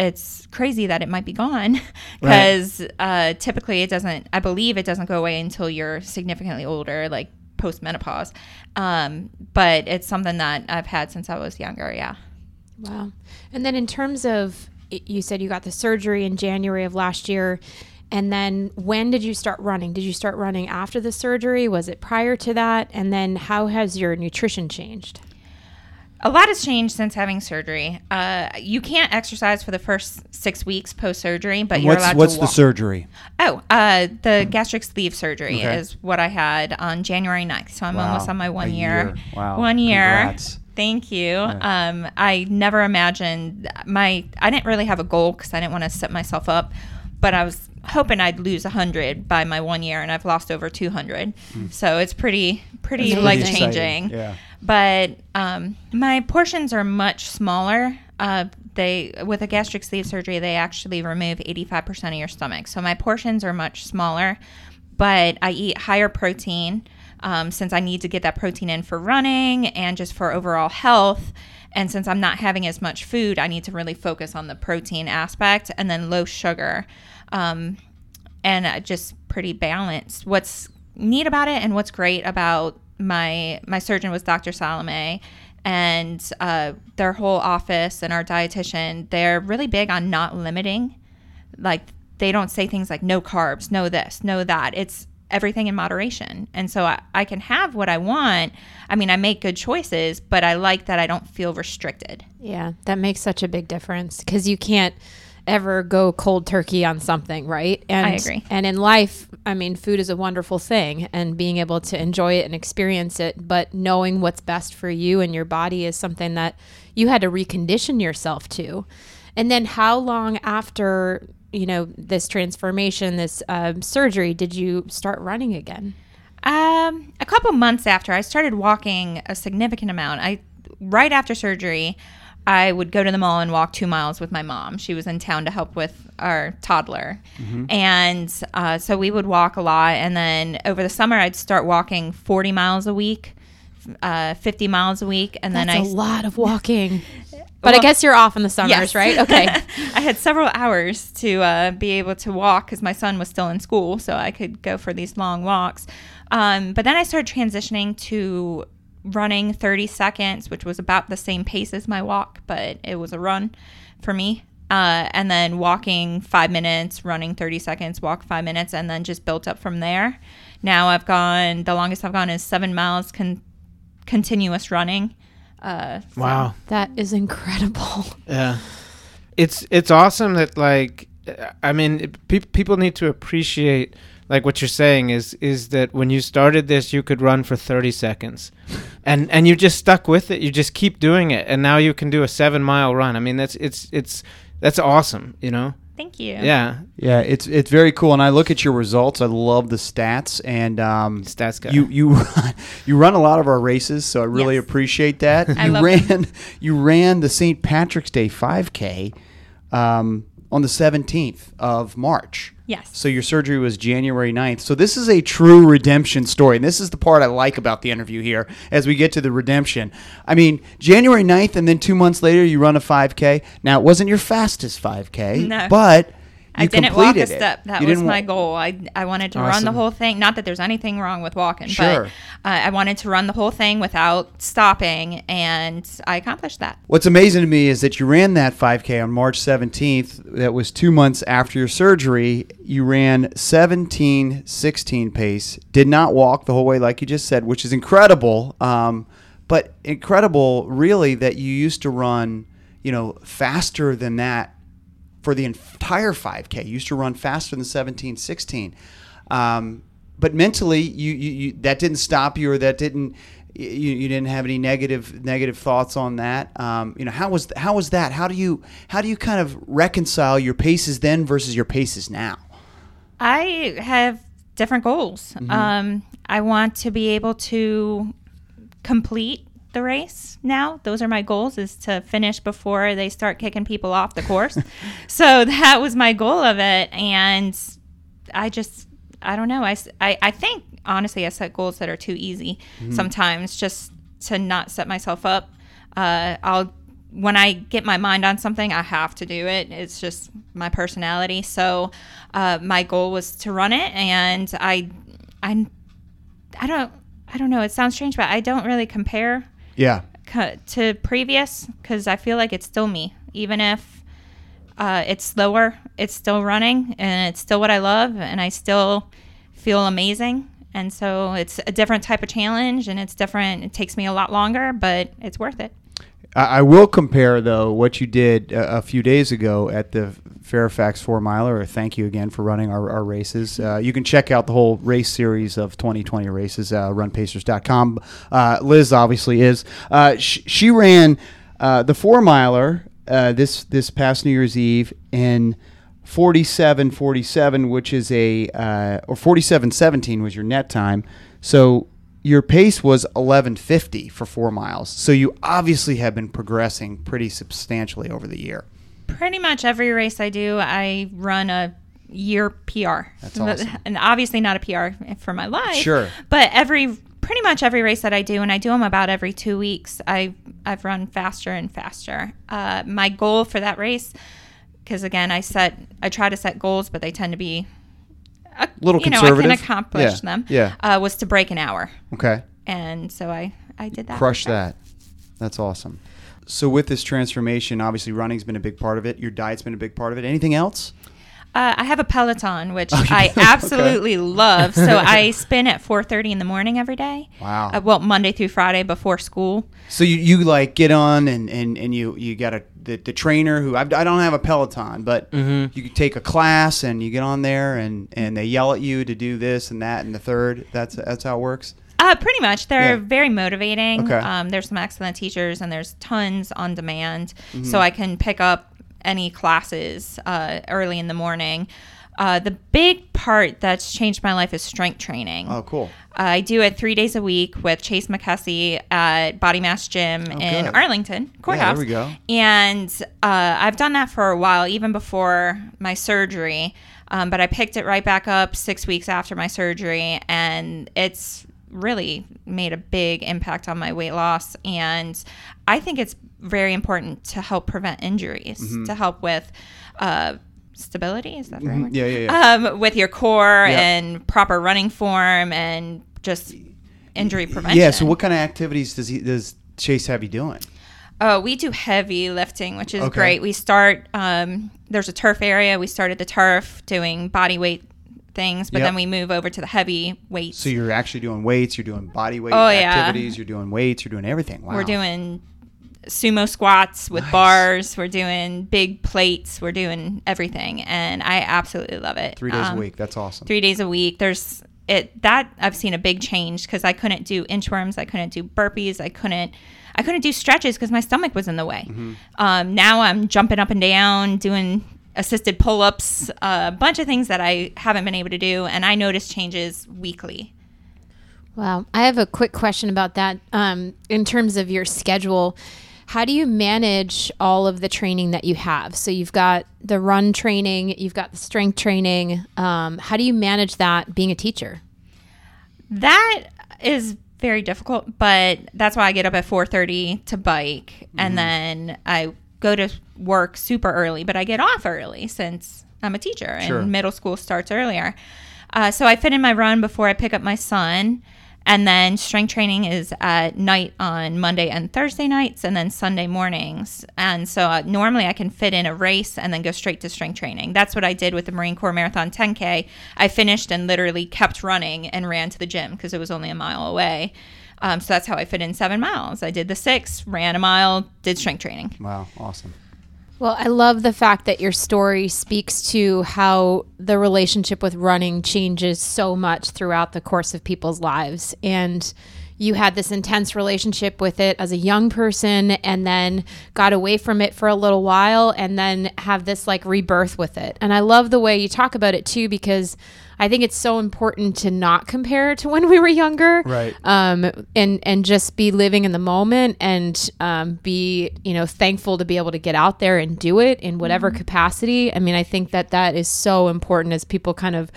it's crazy that it might be gone because uh, typically it doesn't. I believe it doesn't go away until you're significantly older, like post menopause. Um, but it's something that I've had since I was younger. Yeah. Wow. And then in terms of, you said you got the surgery in January of last year. And then when did you start running? Did you start running after the surgery? Was it prior to that? And then how has your nutrition changed? A lot has changed since having surgery. Uh, you can't exercise for the first six weeks post surgery, but you're What's allowed what's to the surgery? Oh, uh, the gastric sleeve surgery Okay. is what I had on January 9th. So I'm Wow, almost on my one year. year. Wow, One year. congrats. Thank you. Um, I never imagined my, I didn't really have a goal because I didn't want to set myself up, but I was hoping I'd lose 100 by my one year and I've lost over 200. So it's pretty, pretty life changing. Yeah. But um, my portions are much smaller. Uh, they with a gastric sleeve surgery, they actually remove 85% of your stomach, so my portions are much smaller. But I eat higher protein um, since I need to get that protein in for running and just for overall health. And since I'm not having as much food, I need to really focus on the protein aspect and then low sugar. Um, and uh, just pretty balanced. What's neat about it and what's great about my my surgeon was Dr. Salome and uh, their whole office and our dietitian, they're really big on not limiting. Like they don't say things like no carbs, no this, no that. It's everything in moderation. And so I, I can have what I want. I mean, I make good choices, but I like that I don't feel restricted. Yeah, that makes such a big difference because you can't ever go cold turkey on something, right? And, I agree. And in life, I mean, food is a wonderful thing, and being able to enjoy it and experience it, but knowing what's best for you and your body is something that you had to recondition yourself to. And then, how long after you know this transformation, this um, surgery, did you start running again? Um, a couple months after I started walking a significant amount. I right after surgery, I would go to the mall and walk two miles with my mom. She was in town to help with our toddler, and uh, so we would walk a lot. And then over the summer, I'd start walking forty miles a week, uh, fifty miles a week, and That's then I a lot of walking. But I guess you're off in the summers, Yes. right? Okay. I had several hours to uh, be able to walk because my son was still in school, so I could go for these long walks. Um, but then I started transitioning to running 30 seconds, which was about the same pace as my walk, but it was a run for me. Uh, and then walking five minutes, running 30 seconds, walk five minutes, and then just built up from there. Now I've gone, the longest I've gone is seven miles con- continuous running. Uh, so- Wow. That is incredible. Yeah, it's it's awesome that like I mean it, pe- people need to appreciate like what you're saying is is that when you started this you could run for 30 seconds, and and you just stuck with it. You just keep doing it, and now you can do a seven mile run. I mean that's it's it's that's awesome. You know. Thank you. Yeah. Yeah, it's it's very cool, and I look at your results. I love the stats, and um, Stats guy. you you you run a lot of our races, so I really Yes. appreciate that. I you love ran you ran the St. Patrick's Day 5K um, on the 17th of March. Yes. So your surgery was January 9th. So this is a true redemption story. And this is the part I like about the interview here as we get to the redemption. I mean, January 9th and then 2 months later you run a 5K. Now, it wasn't your fastest 5K, No. but I didn't walk a it. step. That You was my wa- goal. I I wanted to run the whole thing. Not that there's anything wrong with walking, Sure. but uh, I wanted to run the whole thing without stopping, and I accomplished that. What's amazing to me is that you ran that 5K on March 17th. That was two months after your surgery. You ran 17 16 pace, did not walk the whole way, like you just said, which is incredible. Um, but incredible, really, that you used to run, you know, faster than that for the entire 5K. You used to run faster than 17 16. Um, but mentally, you, you, you that didn't stop you, or that didn't you, you didn't have any negative negative thoughts on that. Um, you know, how was how was that? How do you how do you kind of reconcile your paces then versus your paces now? I have different goals. Mm-hmm. Um, I want to be able to complete the race now. Those are my goals is to finish before they start kicking people off the course. so that was my goal of it. And I just, I don't know. I—I think, honestly, I set goals that are too easy sometimes just to not set myself up. Uh, I'll, when I get my mind on something, I have to do it. It's just my personality. So uh, my goal was to run it. And I, I, I don't, I don't know. It sounds strange, but I don't really compare Yeah, to previous because I feel like it's still me, even if uh, it's slower. It's still running, and it's still what I love, and I still feel amazing. And so it's a different type of challenge, and it's different. It takes me a lot longer, but it's worth it. I, will compare though what you did a, a few days ago at the Fairfax Four Miler. Thank you again for running our, our races. Uh, you can check out the whole race series of 2020 races. Uh, runpacers.com. Uh, Liz obviously is. Uh, sh- she ran uh, the Four Miler uh, this this past New Year's Eve in 47 47 which is a uh, or 47 17 was your net time so your pace was 1150 for four miles so you obviously have been progressing pretty substantially over the year Pretty much every race I do, I run a year PR. That's awesome. And obviously not a PR for my life. Sure. But every pretty much every race that I do, and I do them about every two weeks, I I've run faster and faster. Uh, my goal for that race, because again, I set I try to set goals, but they tend to be a Little you know I can conservative? accomplish Yeah, them. yeah. Uh, was to break an hour, okay and so I I did that. crush that that's awesome so with this transformation obviously running's been a big part of it your diet's been a big part of it anything else Uh, I have a Peloton, which you I do? Okay. absolutely love. So I spin at 4:30 in the morning every day. Wow. Uh, well, Monday through Friday before school. So you, you like get on and, and, and you, you got a the, the trainer who I, I don't have a Peloton, but you take a class and you get on there and, and they yell at you to do this and that and the third. That's that's how it works. Uh, pretty much. They're Yeah. very motivating. Okay. Um, there's some excellent teachers, and there's tons on demand. Mm-hmm. So I can pick up any classes uh, early in the morning. Uh, the big part that's changed my life is strength training. Oh, cool. I do it three days a week with Chase McKessie at Body Mass Gym in good. Arlington Courthouse. we go. And uh, I've done that for a while, even before my surgery. Um, but I picked it right back up six weeks after my surgery, and it's really made a big impact on my weight loss. And I think it's very important to help prevent injuries, Mm-hmm. to help with. Uh, Stability is that the right word? Yeah, yeah, yeah. Um, with your core Yeah. and proper running form and just injury prevention. Yeah. So what kind of activities does he does Chase have you doing? Oh, we do heavy lifting, which is Okay. great. We start. Um, there's a turf area. We start at the turf doing body weight things, but Yep. then we move over to the heavy weights. So you're actually doing weights. You're doing body weight Oh, yeah. activities. You're doing weights. You're doing everything. Wow. We're doing sumo squats with Nice. bars. We're doing big plates. We're doing everything, and I absolutely love it. three days Um, a week. That's awesome. three days a week. There's it that I've seen a big change because I couldn't do inchworms, I couldn't do burpees, I couldn't I couldn't do stretches because my stomach was in the way. Mm-hmm. Um, now I'm jumping up and down, doing assisted pull-ups, a bunch of things that I haven't been able to do, and I notice changes weekly. Wow. I have a quick question about that. Um, in terms of your schedule, how do you manage all of the training that you have? So you've got the run training, you've got the strength training. Um, how do you manage that being a teacher? That is very difficult, but that's why I get up at 4:30 to bike Mm-hmm. and then I go to work super early, but I get off early since I'm a teacher Sure. and middle school starts earlier. Uh, so I fit in my run before I pick up my son. And then strength training is at night on Monday and Thursday nights, and then Sunday mornings. And so uh, normally I can fit in a race and then go straight to strength training. That's what I did with the Marine Corps Marathon 10K. I finished and literally kept running and ran to the gym because it was only a mile away. Um, so that's how I fit in seven miles. I did the six, ran a mile, did strength training. Wow, awesome. Well, I love the fact that your story speaks to how the relationship with running changes so much throughout the course of people's lives. And you had this intense relationship with it as a young person and then got away from it for a little while and then have this like rebirth with it. And I love the way you talk about it too because I think it's so important to not compare to when we were younger, Right. Um, and and just be living in the moment and um, be you know thankful to be able to get out there and do it in whatever capacity. I mean, I think that that is so important as people kind of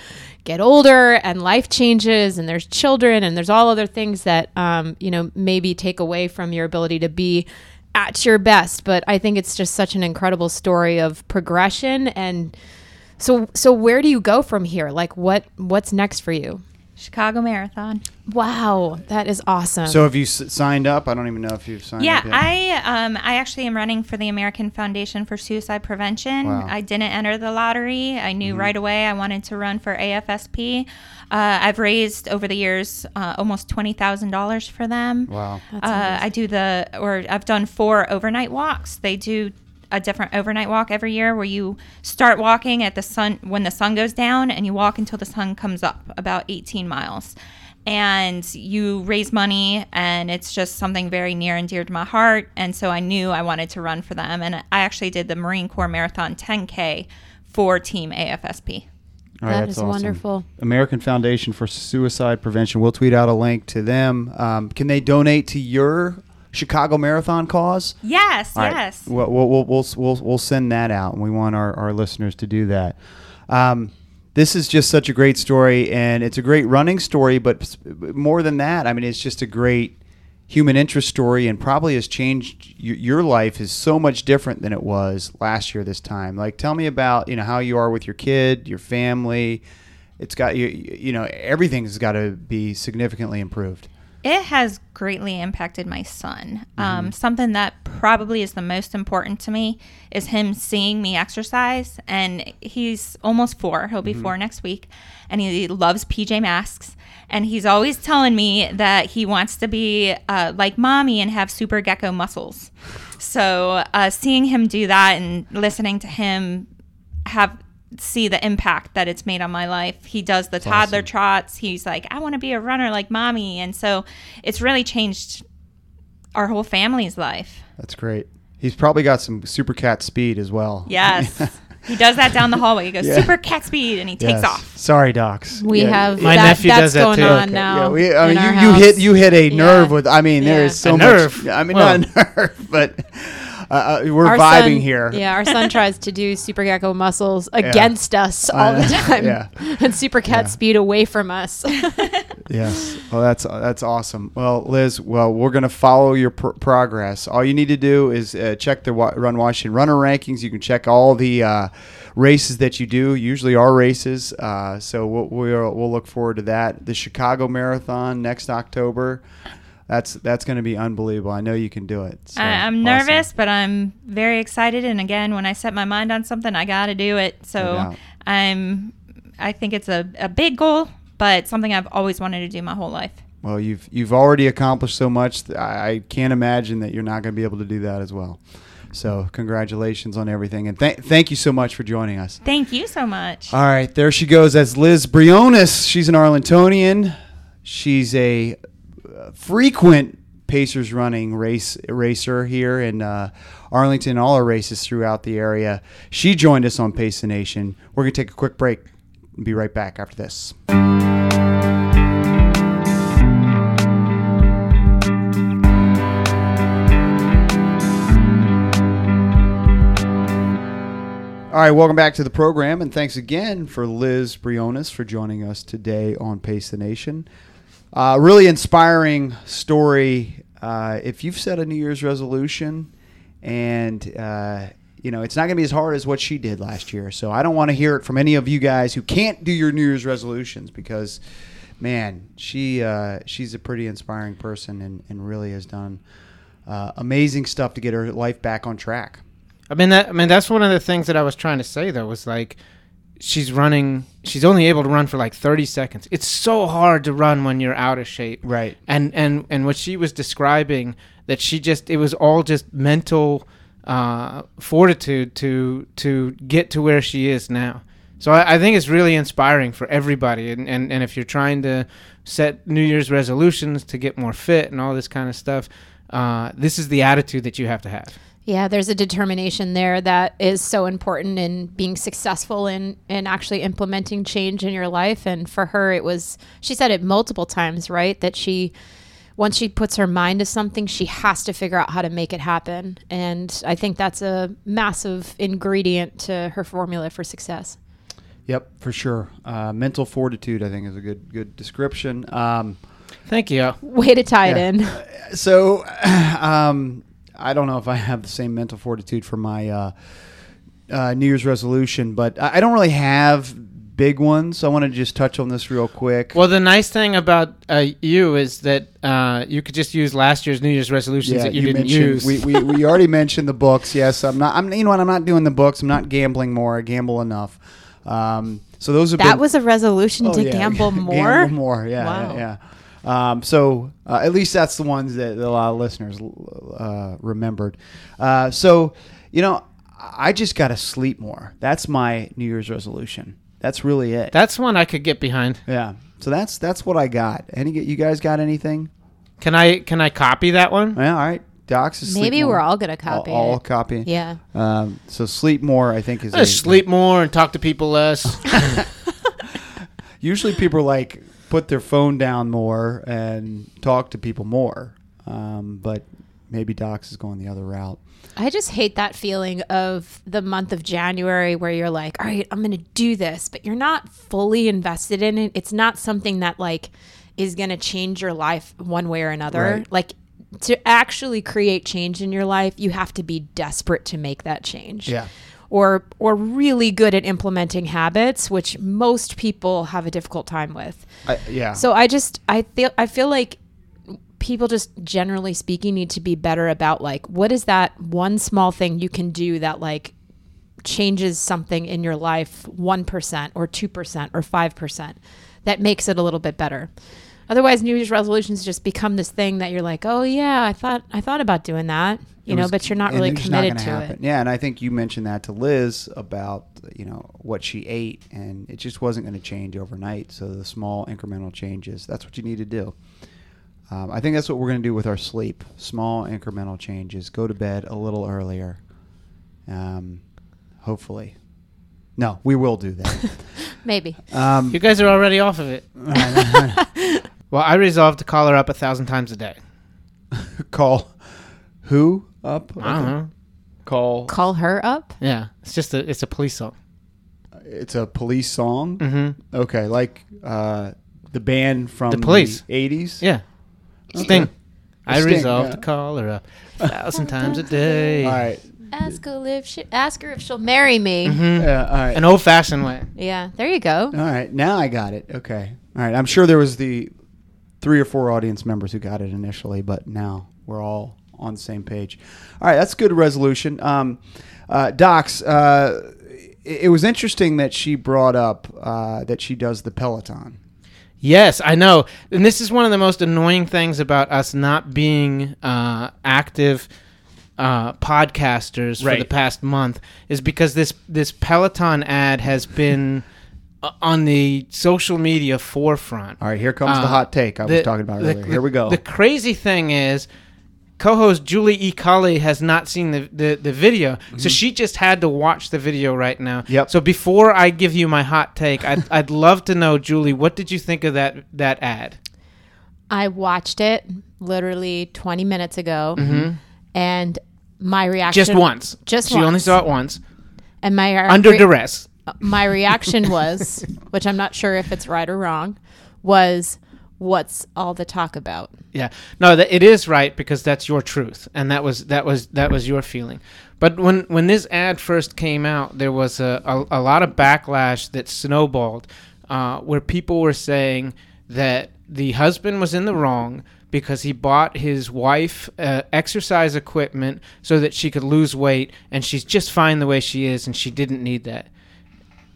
get older and life changes and there's children and there's all other things that um, you know maybe take away from your ability to be at your best. But I think it's just such an incredible story of progression and. So so where do you go from here? Like what what's next for you? Chicago Marathon. Wow, that is awesome. So have you s- signed up? I don't even know if you've signed Yeah, up Yeah, I um I actually am running for the American Foundation for Suicide Prevention. Wow. Mm-hmm. I didn't enter the lottery. I knew right away I wanted to run for AFSP. Uh, I've raised over the years uh, almost twenty thousand dollars for them. Wow. Uh, I do the or I've done four overnight walks. They do a different overnight walk every year where you start walking at the sun when the sun goes down and you walk until the sun comes up about 18 miles and you raise money and it's just something very near and dear to my heart and so i knew i wanted to run for them and i actually did the marine corps marathon 10k for team afsp All right, That that's is wonderful. American Foundation for Suicide Prevention. We'll tweet out a link to them. Um, can they donate to your Chicago Marathon cause? yes All yes. We'll, we'll, we'll, we'll, we'll, we'll send that out, and we want our, our listeners to do that. Um, this is just such a great story, and it's a great running story, but more than that, I mean, it's just a great human interest story and probably has changed your life is so much different than it was last year this time. Like tell me about you know how you are with your kid your family. It's got you you know everything's got to be significantly improved it has greatly impacted my son. Mm-hmm. Um, something that probably is the most important to me is him seeing me exercise. And he's almost four. He'll be Mm-hmm. four next week. And he loves PJ Masks. And he's always telling me that he wants to be uh, like mommy and have super gecko muscles. So uh, seeing him do that and listening to him have see the impact that it's made on my life. He does the toddler awesome. trots. He's like, I want to be a runner like mommy. And so it's really changed our whole family's life. that's great he's probably got some super cat speed as well Yes. he does that down the hallway. He goes, Yeah. super cat speed, and he takes Yes. off. sorry docs we Yeah. have My that, nephew that's does that going too. on Okay, now. yeah, we, I mean, you, you hit you hit a Yeah. nerve with. I mean, Yeah. there's so A much. nerve? I mean, Well. not a nerve, but uh, uh, we're Our vibing son- here. Yeah, our son tries to do super gecko muscles against us I all the time, Yeah. and super cat Yeah. speed away from us. Yes. Well, that's that's awesome. Well, Liz, well, we're going to follow your pr- progress. All you need to do is uh, check the Wa- Run Washington runner rankings. You can check all the uh, races that you do. Usually, our races. Uh, so we'll, we'll we'll look forward to that. The Chicago Marathon next October. That's that's going to be unbelievable. I know you can do it. So, I, I'm awesome. nervous, but I'm very excited. And again, when I set my mind on something, I got to do it. So doubt. I'm, I think it's a, a big goal, but something I've always wanted to do my whole life. Well, you've you've already accomplished so much. that I, can't imagine that you're not going to be able to do that as well. So, congratulations on everything, and th- thank you so much for joining us. Thank you so much. All right, there she goes. That's Liz Briones. She's an Arlingtonian. She's a frequent Pacers running race racer here in uh, Arlington, all our races throughout the area. She joined us on Pace Nation. We're going to take a quick break. And be right back after this. All right, welcome back to the program, and thanks again for Liz Briones for joining us today on Pace the Nation. Uh, really inspiring story. Uh, if you've set a New Year's resolution and uh, you know, it's not going to be as hard as what she did last year. So I don't want to hear it from any of you guys who can't do your New Year's resolutions because, man, she uh, she's a pretty inspiring person and, and really has done uh, amazing stuff to get her life back on track. I mean that I mean that's one of the things that I was trying to say though was like she's running she's only able to run for like 30 seconds. It's so hard to run when you're out of shape. Right. And and and what she was describing that she just it was all just mental uh, fortitude to to get to where she is now. So I, I think it's really inspiring for everybody. And, and and if you're trying to set New Year's resolutions to get more fit and all this kind of stuff, uh, this is the attitude that you have to have. Yeah, there's a determination there that is so important in being successful in in actually implementing change in your life. And for her, it was she said it multiple times, right? That she once she puts her mind to something, she has to figure out how to make it happen. And I think that's a massive ingredient to her formula for success. Yep, for sure. Uh, mental fortitude, I think, is a good good description. Um, Thank you. Way to tie Yeah. it in. so, um, I don't know if I have the same mental fortitude for my uh, uh, New Year's resolution, but I I don't really have big ones. I want to just touch on this real quick. Well, the nice thing about uh, you is that uh, you could just use last year's New Year's resolutions that you, didn't use. We, we, we already mentioned the books. Yes, I'm not. I'm you know what? I'm not doing the books. I'm not gambling more. I gamble enough. Um, so those have That been, was a resolution Oh, to yeah. gamble more. gamble more. Yeah, Wow. yeah. yeah. Um, so uh, at least that's the ones that a lot of listeners uh, remembered. Uh, so you know, I just got to sleep more. That's my New Year's resolution. That's really it. That's one I could get behind. yeah. So that's that's what I got. Any you guys got anything? Can I can I copy that one? Yeah, all right. Docs is Maybe more. we're all gonna copy all, all copy. Yeah. Um, so sleep more, I think, is a- sleep more and talk to people less. Usually, people are like put their phone down more and talk to people more. Um, but maybe Docs is going the other route. I just hate that feeling of the month of January where you're like, all right, I'm going to do this, but you're not fully invested in it. It's not something that like is going to change your life one way or another. Right. Like to actually create change in your life, you have to be desperate to make that change. Yeah. Or or really good at implementing habits, which most people have a difficult time with. I, yeah. So I just I feel I feel like people just generally speaking need to be better about like what is that one small thing you can do that like changes something in your life 1% or 2% or 5% that makes it a little bit better. Otherwise New Year's resolutions just become this thing that you're like, "Oh yeah, I thought I thought about doing that." You It know, was- but you're not really it's just not committed gonna to happen. it. Yeah, and I think you mentioned that to Liz about you know what she ate, and it just wasn't going to change overnight. So the small incremental changes, that's what you need to do. Um, I think that's what we're going to do with our sleep. Small incremental changes. Go to bed a little earlier. Um, hopefully. No, we will do that. Maybe. Um, you guys are already off of it. Well, I resolved to call her up a thousand times a day. call who up? I don't know. Call. Call her up? Yeah, it's just a it's a police song. It's a police song. Mm-hmm. Okay, like uh, the band from The Police. '80s. Yeah, Okay. Sting. I Sting, resolved yeah. to call her up a thousand times a day. All right. Ask her if she, ask her if she'll marry me. Mhm. Yeah. All right. An old fashioned way. Yeah, there you go. All right. Now I got it. Okay. All right. I'm sure there was the three or four audience members who got it initially, but now we're all on the same page. All right. That's good resolution. Um, uh, Docs, uh, it, it was interesting that she brought up uh, that she does the Peloton. Yes, I know. And this is one of the most annoying things about us not being uh, active uh, podcasters for the past month is because this this Peloton ad has been on the social media forefront. All right. Here comes the Uh, hot take I was talking about the- earlier. Here we go. The crazy thing is, co-host Julie E. Culley has not seen the, the, the video, so she just had to watch the video right now. Mm-hmm. Yep. So before I give you my hot take, I'd, I'd love to know, Julie, what did you think of that that ad? I watched it literally 20 minutes ago, and my reaction Mm-hmm. Just once. Just she only saw it once and my under re- duress. My reaction was, which I'm not sure if it's right or wrong, was what's all the talk about? Yeah, no, that, it is right because that's your truth, and that was that was that was your feeling. But when when this ad first came out, there was a a, a lot of backlash that snowballed, uh, where people were saying that the husband was in the wrong because he bought his wife uh, exercise equipment so that she could lose weight, and she's just fine the way she is, and she didn't need that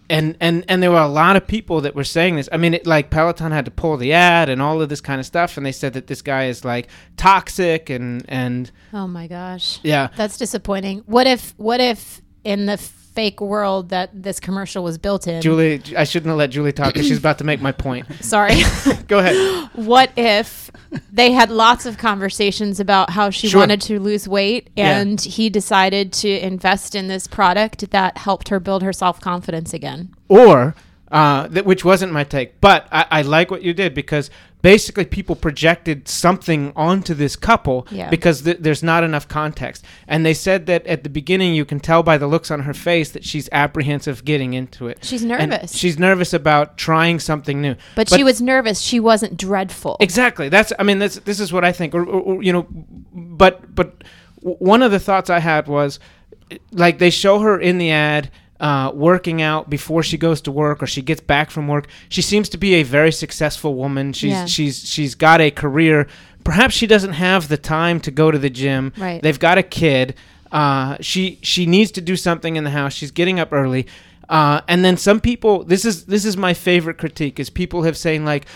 and and and there were a lot of people that were saying this. I mean, it, like Peloton had to pull the ad and all of this kind of stuff, and they said that this guy is like toxic and and Oh my gosh. yeah, That's disappointing. What if what if in the fake world that this commercial was built in? Julie. I shouldn't have let Julie talk because she's about to make my point. Sorry. Go ahead. what if they had lots of conversations about how she Sure. wanted to lose weight Yeah. and he decided to invest in this product that helped her build her self-confidence again. Or uh, that which wasn't my take, but I, I like what you did because basically people projected something onto this couple Yeah. because th- there's not enough context, and they said that at the beginning you can tell by the looks on her face that she's apprehensive getting into it. She's And nervous. she's nervous about trying something new. But, she was nervous. She wasn't dreadful. Exactly. That's. I mean, that's. This is what I think. Or, or, or, you know, but but one of the thoughts I had was, like, they show her in the ad. Uh, working out before she goes to work or she gets back from work. She seems to be a very successful woman. She's Yeah. she's she's got a career. Perhaps she doesn't have the time to go to the gym. Right. They've got a kid. Uh, she she needs to do something in the house. She's getting up early. Uh, and then some people. This is this is my favorite critique. Is people have saying like.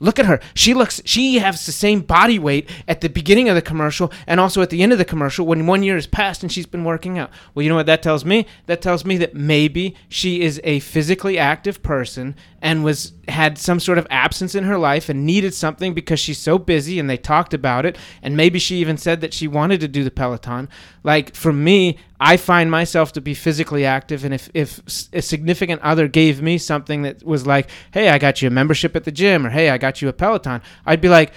Look at her. She looks. She has the same body weight at the beginning of the commercial and also at the end of the commercial when one year has passed and she's been working out. Well, you know what that tells me? That tells me that maybe she is a physically active person and was had some sort of absence in her life and needed something because she's so busy and they talked about it and maybe she even said that she wanted to do the Peloton. Like for me, I find myself to be physically active and if if a significant other gave me something that was like, "Hey, I got you a membership at the gym," or "Hey, I got you a Peloton." I'd be like,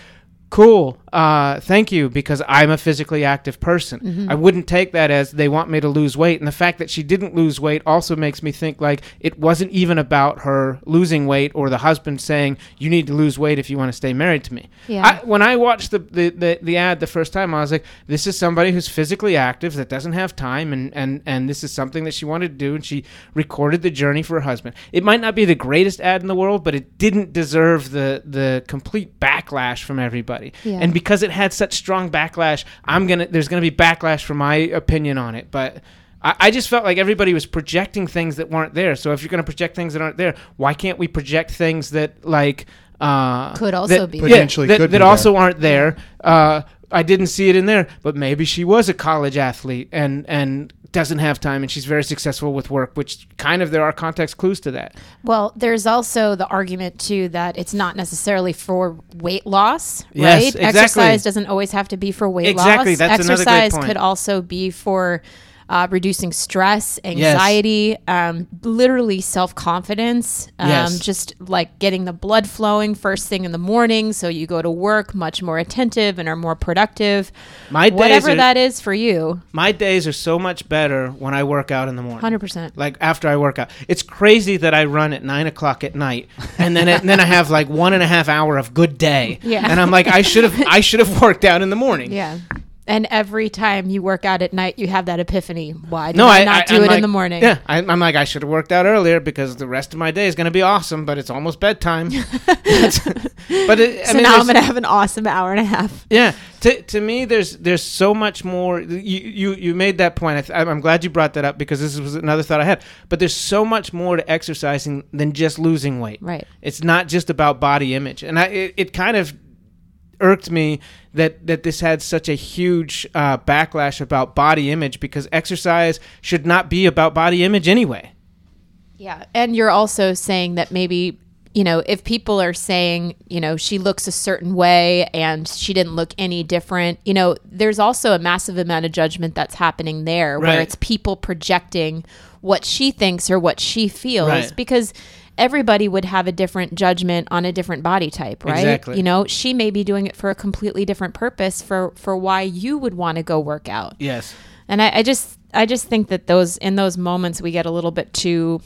cool uh, thank you because i'm a physically active person. I wouldn't take that as they want me to lose weight and the fact that she didn't lose weight also makes me think like it wasn't even about her losing weight or the husband saying you need to lose weight if you want to stay married to me. Yeah. I, when i watched the, the, the, the ad the first time i was like this is somebody who's physically active that doesn't have time and, and, and this is something that she wanted to do and she recorded the journey for her husband. It might not be the greatest ad in the world but it didn't deserve the, the complete backlash from everybody. Yeah. and because it had such strong backlash i'm gonna there's gonna be backlash for my opinion on it. But I, I just felt like everybody was projecting things that weren't there. So if you're gonna project things that aren't there why can't we project things that like uh Could also that- be. yeah, there. Potentially that, could that be also aren't there. Uh I didn't see it in there, but maybe she was a college athlete and and doesn't have time and she's very successful with work, which kind of there are context clues to that. Well, there's also the argument too that it's not necessarily for weight loss, Yes, right? exactly. Exercise doesn't always have to be for weight Exactly, loss. that's another great Exercise point. could also be for uh, reducing stress, anxiety, um, literally self confidence, um, Yes. just like getting the blood flowing first thing in the morning, so you go to work much more attentive and are more productive. My days Whatever are, that is for you, my days are so much better when I work out in the morning. hundred percent. Like after I work out, it's crazy that I run at nine o'clock at night, and then and then I have like one and a half hour of good day, Yeah. and I'm like I should have I should have worked out in the morning. Yeah. And every time you work out at night, you have that epiphany. Why did No, I, I not do I'm it like- in the morning? Yeah, I, I'm like I should have worked out earlier because the rest of my day is going to be awesome, but it's almost bedtime. but it, I So mean, now I'm gonna have an awesome hour and a half. Yeah, to, to me, there's there's so much more. You you, you made that point. I th- I'm glad you brought that up because this was another thought I had. But there's so much more to exercising than just losing weight. Right. It's not just about body image, and I it, it kind of irked me that that this had such a huge uh, backlash about body image because exercise should not be about body image anyway. Yeah. And you're also saying that maybe, you know, if people are saying, you know, she looks a certain way and she didn't look any different, you know, there's also a massive amount of judgment that's happening there where it's people projecting what she thinks or what she feels Right. because everybody would have a different judgment on a different body type, right? Exactly. You know, she may be doing it for a completely different purpose for for why you would want to go work out. Yes. And I, I just I just think that those in those moments we get a little bit too,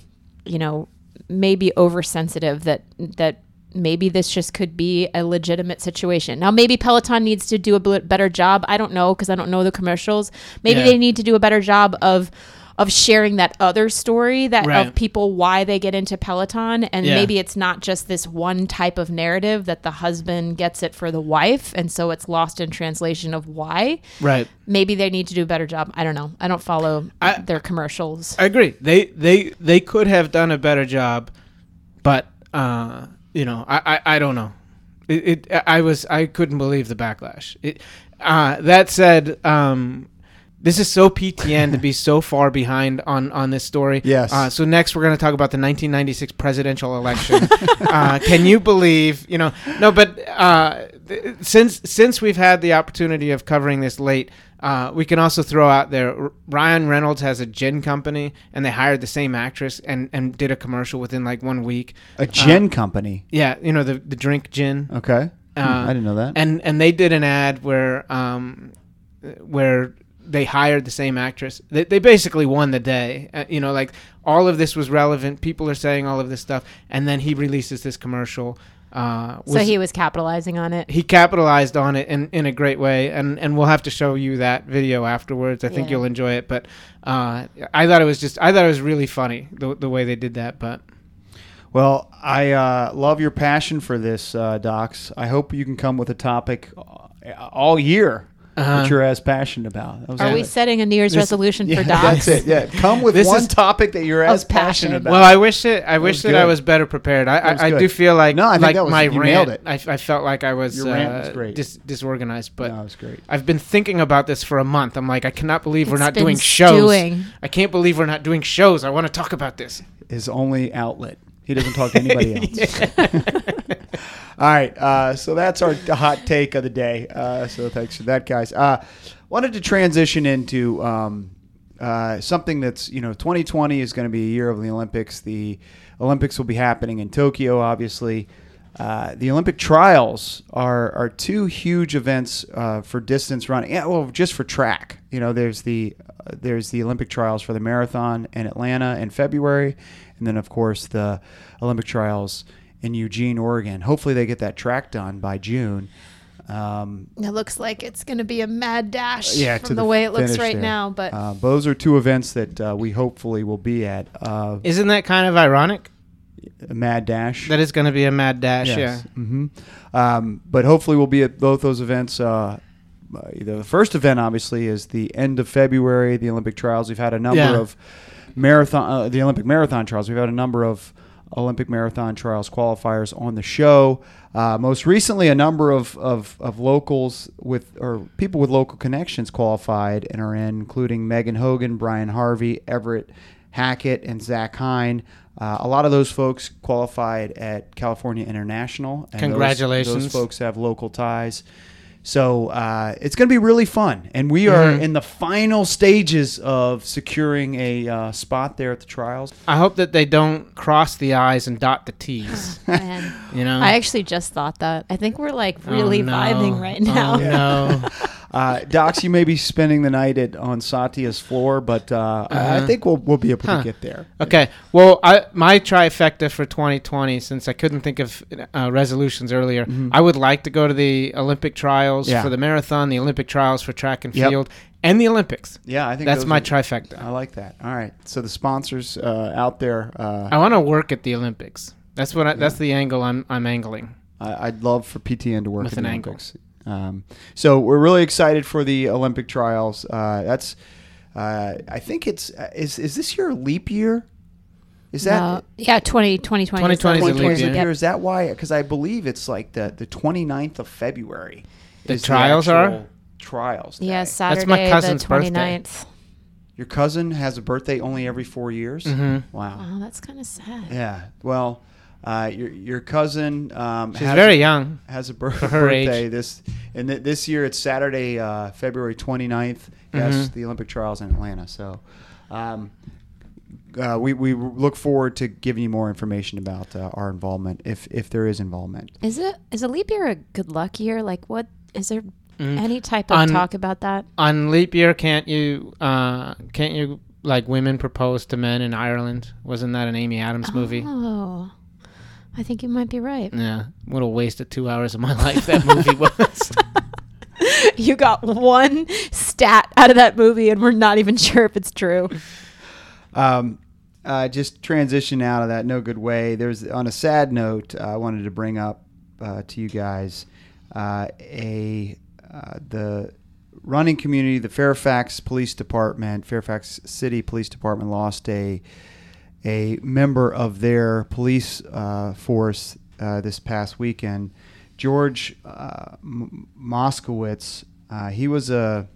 you know, maybe oversensitive that that maybe this just could be a legitimate situation. Now, maybe Peloton needs to do a better job. I don't know because I don't know the commercials. Maybe Yeah. they need to do a better job of of sharing that other story that Right. of people why they get into Peloton and Yeah. maybe it's not just this one type of narrative that the husband gets it for the wife and so it's lost in translation of why. Right. Maybe they need to do a better job. I don't know. I don't follow I- their commercials. I agree. They they they could have done a better job, but uh, you know, I, I, I don't know. It, it I was I couldn't believe the backlash. It, uh, that said, um, this is so PTN to be so far behind on on this story. Yes. Uh, so next we're going to talk about the 1996 presidential election. uh, can you believe? You know, no, but uh, th- since since we've had the opportunity of covering this late. Uh, we can also throw out there Ryan Reynolds has a gin company and they hired the same actress and, and did a commercial within like one week. A gin company. Yeah, you know the the drink gin. Okay. Hmm, Uh, I didn't know that. And and they did an ad where um where they hired the same actress. They, they basically won the day. Uh, you know, like all of this was relevant. People are saying all of this stuff, and then he releases this commercial. Uh, so he was capitalizing on it. he capitalized on it in, in a great way, and, and we'll have to show you that video afterwards. I think Yeah. you'll enjoy it. But uh, I thought it was just I thought it was really funny the, the way they did that. But Well, I uh, love your passion for this, uh, Docs. I hope you can come with a topic uh, all year Uh-huh. that you're as passionate about. That was Are we setting a New Year's This- resolution yeah, for docs? That's it. Yeah, come with This one is- topic that you're as Of passionate about. well, I wish it. I wish was that I was better prepared. I, I, I do feel like No, I think like that was- my you rant. nailed it. I, I felt like I was, Your rant was uh, great. dis- disorganized, but. no, it was great. I've been thinking about this for a month. I'm like, I cannot believe we're not doing shows. stewing. I can't believe we're not doing shows. I want to talk about this. His only outlet. He doesn't talk to anybody else. All right, uh, so that's our hot take of the day. Uh, so thanks for that, guys. Uh, wanted to transition into um, uh, something that's you know 2020 is going to be a year of the Olympics. The Olympics will be happening in Tokyo, obviously. Uh, the Olympic trials are are two huge events uh, for distance running. Yeah, well, just for track. You know, there's the there's the Olympic trials for the marathon in Atlanta in February, and then of course the Olympic trials in Eugene, Oregon. Hopefully, they get that track done by June. Um, It looks like it's going to be a mad dash yeah, from to the, way it looks right there. now. But uh, those are two events that uh, we hopefully will be at. Uh, Isn't that kind of ironic? a Mad Dash. That is going to be a mad dash. Yeah. hmm Um, but hopefully, we'll be at both those events. Uh, uh, the first event, obviously, is the end of February, the Olympic trials. We've had a number Yeah. of marathon, uh, the Olympic marathon trials. We've had a number of Olympic marathon trials qualifiers on the show. Uh, most recently, a number of, of, of locals with or people with local connections qualified and are in, including Megan Hogan, Brian Harvey, Everett Hackett, and Zach Hine. Uh, a lot of those folks qualified at California International. And those- Congratulations. Those, folks have local ties. So uh, it's going to be really fun. And we are Mhm. in the final stages of securing a uh, spot there at the trials. I hope that they don't cross the I's and dot the T's. man, You know? I actually just thought that. I think we're like really Oh, no. vibing right now. Oh, no. Uh, Docs, you may be spending the night at on Satya's floor, but uh, I- I Uh-huh. think we'll, we'll be able Huh. to get there. Okay. Well, I, my trifecta for 2020, since I couldn't think of uh, resolutions earlier, Mhm. I would like to go to the Olympic trials Yeah. for the marathon, the Olympic trials for track and Yep. field, and the Olympics. Yeah, I think That's my are- trifecta. I like that. All right. So the sponsors uh, out there, uh, I want to work at the Olympics. That's what. I, That's the angle I'm I'm angling. I, I'd love for PTN to work With in an the angle. Olympics. Um, so we're really excited for the Olympic trials. Uh, that's, uh, I think it's uh, is is this year a leap year? Is that No. yeah, 20, 2020. 2020 is a leap year. year? Is that why? Because I believe it's like the the 29th of February. The is trials are? actual trials. Yeah, day. Saturday my cousin's the birthday. 29th. Your cousin has a birthday only every four years. hmm Wow. Wow, that's kind of sad. Yeah. Well, uh, your your cousin um, She's has, very young. has a bir- For her age. birthday this and th- this year it's Saturday, uh, February 29th. Yes, Mhm. the Olympic trials in Atlanta. So. Um, uh, we, we look forward to giving you more information about uh, our involvement if if there is involvement. Is it is a leap year a good luck year? Like, what is there Mm. any type of On- talk about that? On leap year, can't you? Uh, can't you like women propose to men in Ireland? Wasn't that an Amy Adams movie? Oh, I think you might be right. Yeah, what a waste of two hours of my life that movie was. you got one stat out of that movie, and we're not even sure if it's true. Um, uh, just transition out of that no good way. There's on a sad note, uh, I wanted to bring up uh, to you guys uh, a uh, the running community, the Fairfax Police Department, Fairfax City Police Department lost a a member of their police uh, force this past weekend. George M- Moskowitz, he was a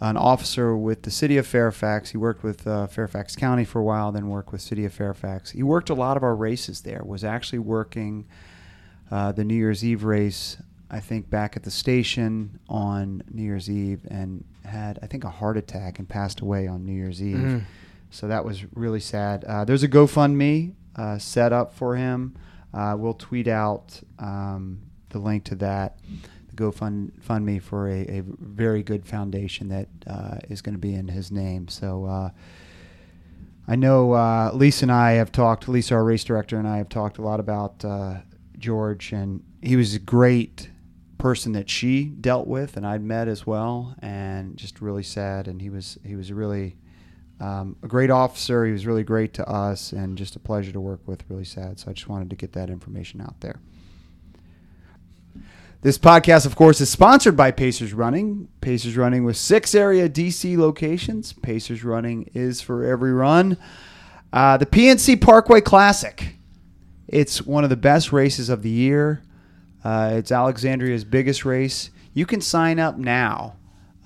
an officer with the city of Fairfax. He worked with uh, Fairfax County for a while, then worked with city of Fairfax. He worked a lot of our races there. Was actually working uh, the New Year's Eve race, I think, back at the station on New Year's Eve, and had I think a heart attack and passed away on New Year's Eve. Mm. So that was really sad. Uh, there's a GoFundMe uh, set up for him. Uh, we'll tweet out um, the link to that. Go fund fund for a, a very good foundation that uh, is going to be in his name. So uh, I know uh, Lisa and I have talked. Lisa, our race director, and I have talked a lot about George, and he was a great person that she dealt with, and I'd met as well, and just really sad. And he was he was really um, a great officer. He was really great to us, and just a pleasure to work with. Really sad. So I just wanted to get that information out there. This podcast, of course, is sponsored by Pacers Running. Pacers Running with six area DC locations. Pacers Running is for every run. Uh, the PNC Parkway Classic. It's one of the best races of the year. Uh, it's Alexandria's biggest race. You can sign up now.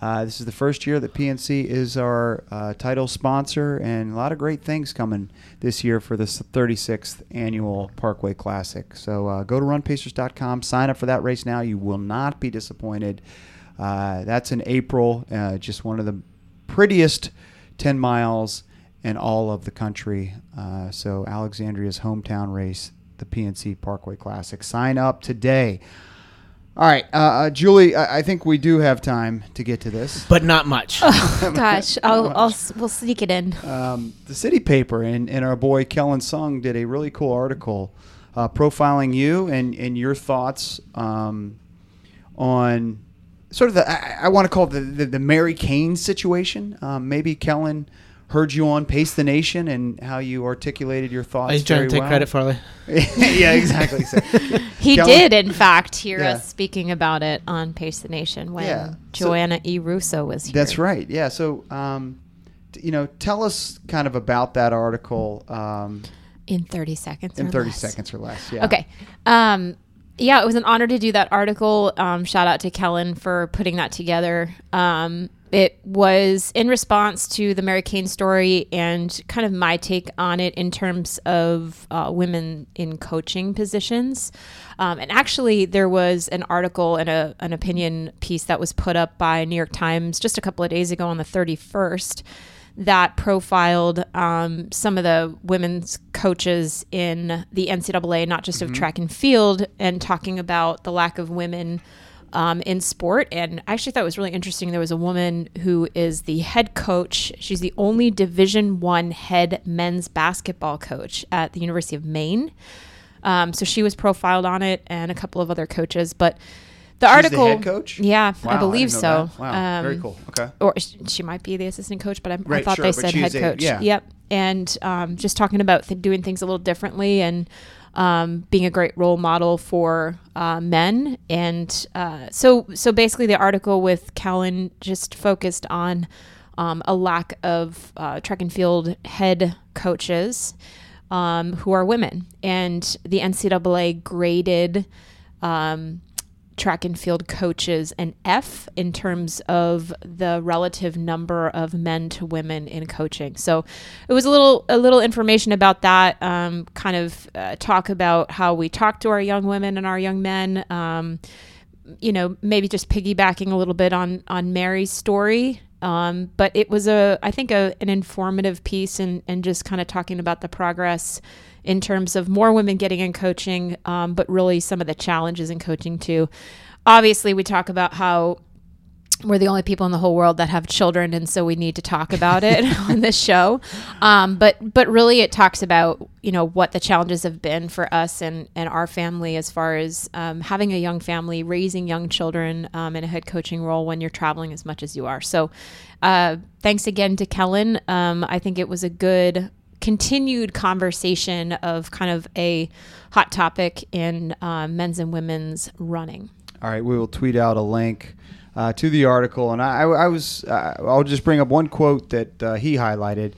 Uh, this is the first year that PNC is our uh, title sponsor, and a lot of great things coming this year for this 36th annual Parkway Classic. So uh, go to runpacers.com, sign up for that race now. You will not be disappointed. Uh, that's in April, uh, just one of the prettiest 10 miles in all of the country. Uh, so Alexandria's hometown race, the PNC Parkway Classic. Sign up today. All right, uh, uh, Julie. I, I, think we do have time to get to this, but not much. Oh, gosh, I'll, I'll, we'll sneak it in. Um, the City Paper and, and our boy Kellen Sung did a really cool article uh, profiling you and, and your thoughts um, on sort of the I, I want to call it the, the, the Mary Cain situation. Um, maybe Kellen heard you on Pace the Nation and how you articulated your thoughts. Are you trying to take well. credit for it? yeah, exactly. So, he Kelly, did, in fact, hear yeah. us speaking about it on Pace the Nation when yeah. Joanna so, E. Russo was here. That's right. Yeah. So, um, you know, tell us kind of about that article. Um, in 30 seconds. In 30 less. seconds or less. Yeah. Okay. Um, yeah, it was an honor to do that article. Um, shout out to Kellen for putting that together. Um, it was in response to the Mary Cain story and kind of my take on it in terms of uh, women in coaching positions. Um, and actually, there was an article and a, an opinion piece that was put up by New York Times just a couple of days ago on the 31st that profiled um, some of the women's coaches in the NCAA, not just mm-hmm. of track and field, and talking about the lack of women um, in sport. And I actually thought it was really interesting. There was a woman who is the head coach. She's the only Division One head men's basketball coach at the University of Maine. Um, so she was profiled on it, and a couple of other coaches. But the She's article, the head coach. Yeah, wow, I believe I so. That. Wow, um, very cool. Okay, or she might be the assistant coach, but I, right, I thought sure, they said head a, coach. yeah. Yep, and um, just talking about th- doing things a little differently and um, being a great role model for uh, men. And uh, so, so basically, the article with Kellen just focused on um, a lack of uh, track and field head coaches um, who are women, and the NCAA graded um, track and field coaches an F in terms of the relative number of men to women in coaching. So it was a little a little information about that. Um, kind of uh, talk about how we talk to our young women and our young men. Um, you know, maybe just piggybacking a little bit on on Mary's story. Um, but it was a, I think, a, an informative piece and, and just kind of talking about the progress in terms of more women getting in coaching, um, but really some of the challenges in coaching too. Obviously, we talk about how we're the only people in the whole world that have children, and so we need to talk about it on this show. Um, but but really, it talks about you know what the challenges have been for us and and our family as far as um, having a young family, raising young children um, in a head coaching role when you're traveling as much as you are. So, uh, thanks again to Kellen. Um, I think it was a good continued conversation of kind of a hot topic in uh, men's and women's running. All right, we will tweet out a link uh, to the article, and I, I was uh, I'll just bring up one quote that uh, he highlighted.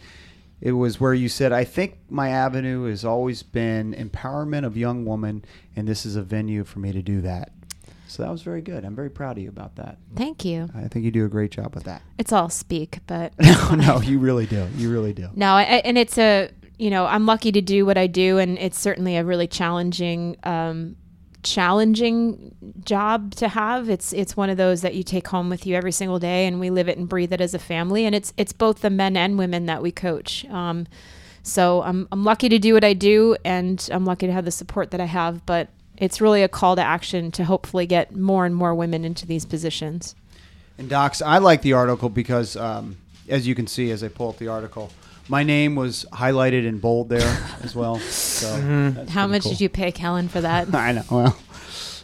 It was where you said, "I think my avenue has always been empowerment of young women, and this is a venue for me to do that." So that was very good. I'm very proud of you about that. Thank you. I think you do a great job with that. It's all speak, but no, no, you really do. You really do. No, I, and it's a you know I'm lucky to do what I do, and it's certainly a really challenging um, challenging job to have. It's it's one of those that you take home with you every single day, and we live it and breathe it as a family. And it's it's both the men and women that we coach. Um, so I'm I'm lucky to do what I do, and I'm lucky to have the support that I have. But it's really a call to action to hopefully get more and more women into these positions. And docs, I like the article because, um, as you can see, as I pull up the article, my name was highlighted in bold there as well. So that's How much cool. did you pay Kellen for that? I know. Well,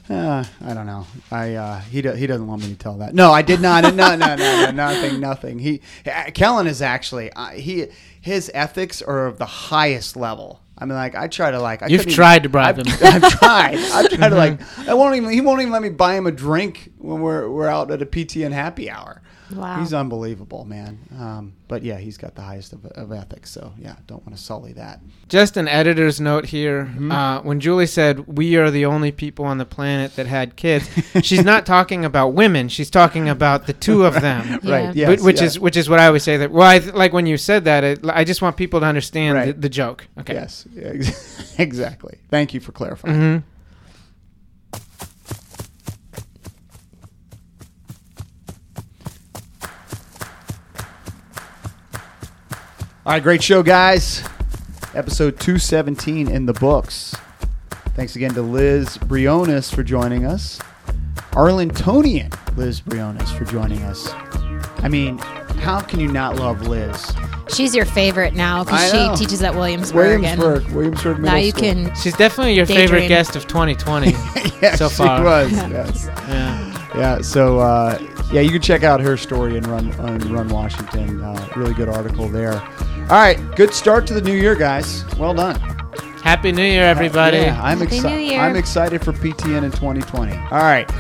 uh, I don't know. I uh, he do, he doesn't want me to tell that. No, I did not. No, no, no, no, nothing, nothing. He uh, Kellen is actually uh, he his ethics are of the highest level. I mean, like I try to like. I You've tried to bribe I've, him. I've tried. I've tried to mm-hmm. like. I won't even. He won't even let me buy him a drink when we're we're out at a PTN happy hour. Wow. He's unbelievable, man. Um, but yeah, he's got the highest of, of ethics. So yeah, don't want to sully that. Just an editor's note here. Mm-hmm. Uh, when Julie said we are the only people on the planet that had kids, she's not talking about women. She's talking about the two of them. Yeah. Right. Yes. Which yeah. is which is what I always say that. Well, I th- like when you said that. It, I just want people to understand Right. the, the joke. Okay. Yes, exactly. Thank you for clarifying. hmm All right, great show, guys. Episode 217 in the books. Thanks again to Liz Briones for joining us. Arlingtonian Liz Briones for joining us. I mean, how can you not love Liz? She's your favorite now I because know. she teaches at Williamsburg. Williamsburg, And Williamsburg Middle now you School. can. She's definitely your favorite Daydream. guest of 2020. yes, so she far. was. Yes. yeah. Yeah, so uh, yeah, you can check out her story in Run on Run Washington. Uh, really good article there. All right, good start to the new year, guys. Well done. Happy New Year, everybody. Yeah, I'm Happy excited. New Year. I'm excited for PTN in 2020. All right.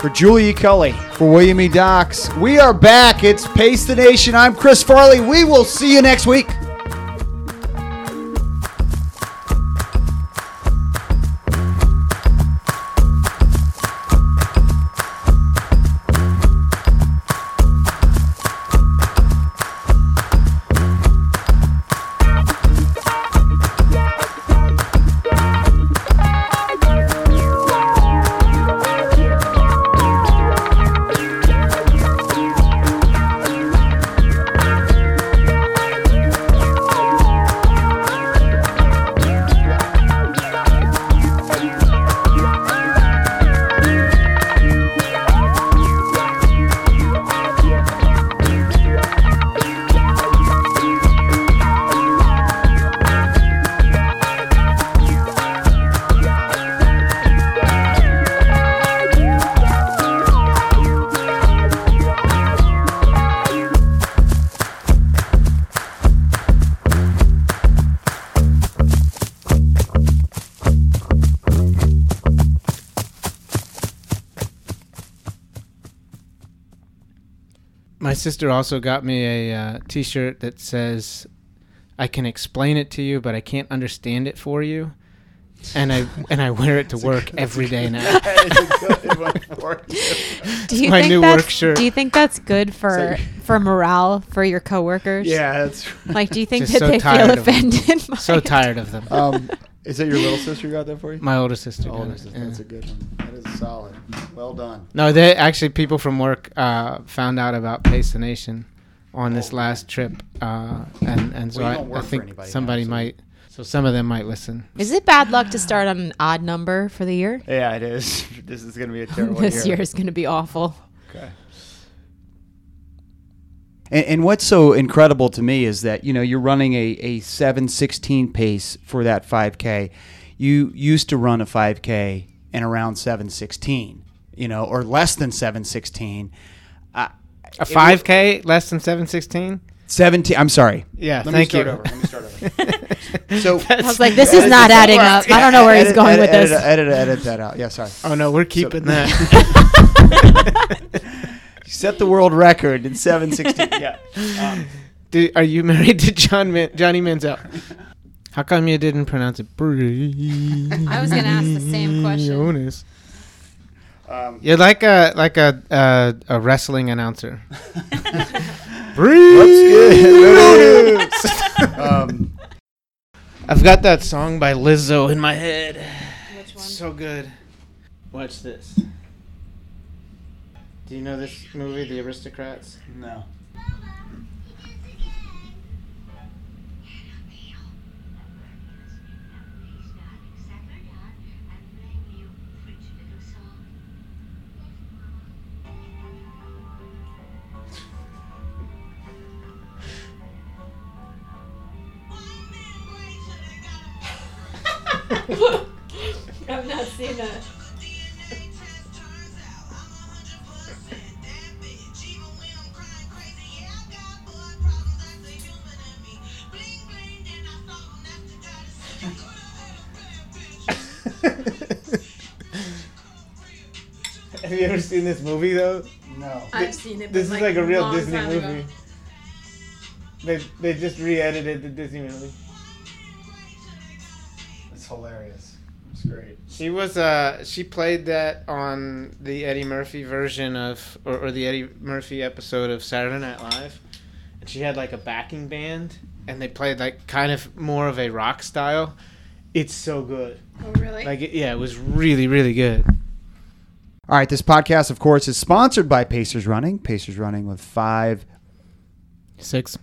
For Julie E. Culley, for William E. Docs, we are back. It's Pace the Nation. I'm Chris Farley. We will see you next week. Sister also got me a uh, T-shirt that says, "I can explain it to you, but I can't understand it for you." And I and I wear it to work every day now. That is a good one for. Do you my think new that's, work shirt. Do you think that's good for So- for morale for your coworkers? Yeah, that's. Like, do you think Just that so they feel tired of them. offended? So tired of them. Um, is that your little sister who got that for you? My older sister. Oh, got that's, that's a good one. That is solid. Well done. No, they actually people from work uh, found out about Pace the Nation on this oh. last trip, uh, and and so Well, I, I think anybody somebody now, so- might. So some of them might listen. Is it bad luck to start on an odd number for the year? Yeah, it is. This is going to be a terrible this year is going to be awful. Okay. And, and what's so incredible to me is that you know you're running a, a 716 pace for that 5K. You used to run a 5K and around 716, you know, or less than 716. Uh, a 5K was, less than 716? 17 i'm sorry. Yeah let thank you. over. let me start over. So i was like this is not adding up. I don't know where edit, he's going edit, with edit, this edit, edit that out. Yeah sorry. Oh no we're keeping so, that set the world record in 716 yeah. Um, are you married to john Man- johnny manziel how come you didn't pronounce it? I was gonna ask the same question. Jonas. um, You're like a like a a, a wrestling announcer. What's um, I've got that song by Lizzo in my head. Which one? So good. Watch this. Do you know this movie, The Aristocrats? no. I've not seen that. Have you ever seen this movie though? No. I've seen it. This is like a real Disney movie. They they just re-edited the Disney movie. It's hilarious. It's great. She was uh she played that on the Eddie Murphy version of or, or the Eddie Murphy episode of Saturday Night Live. And she had like a backing band and they played like kind of more of a rock style. It's so good. Oh really? Like it, yeah, it was really really good. All right, this podcast, of course, is sponsored by Pacers Running. Pacers Running with five Six.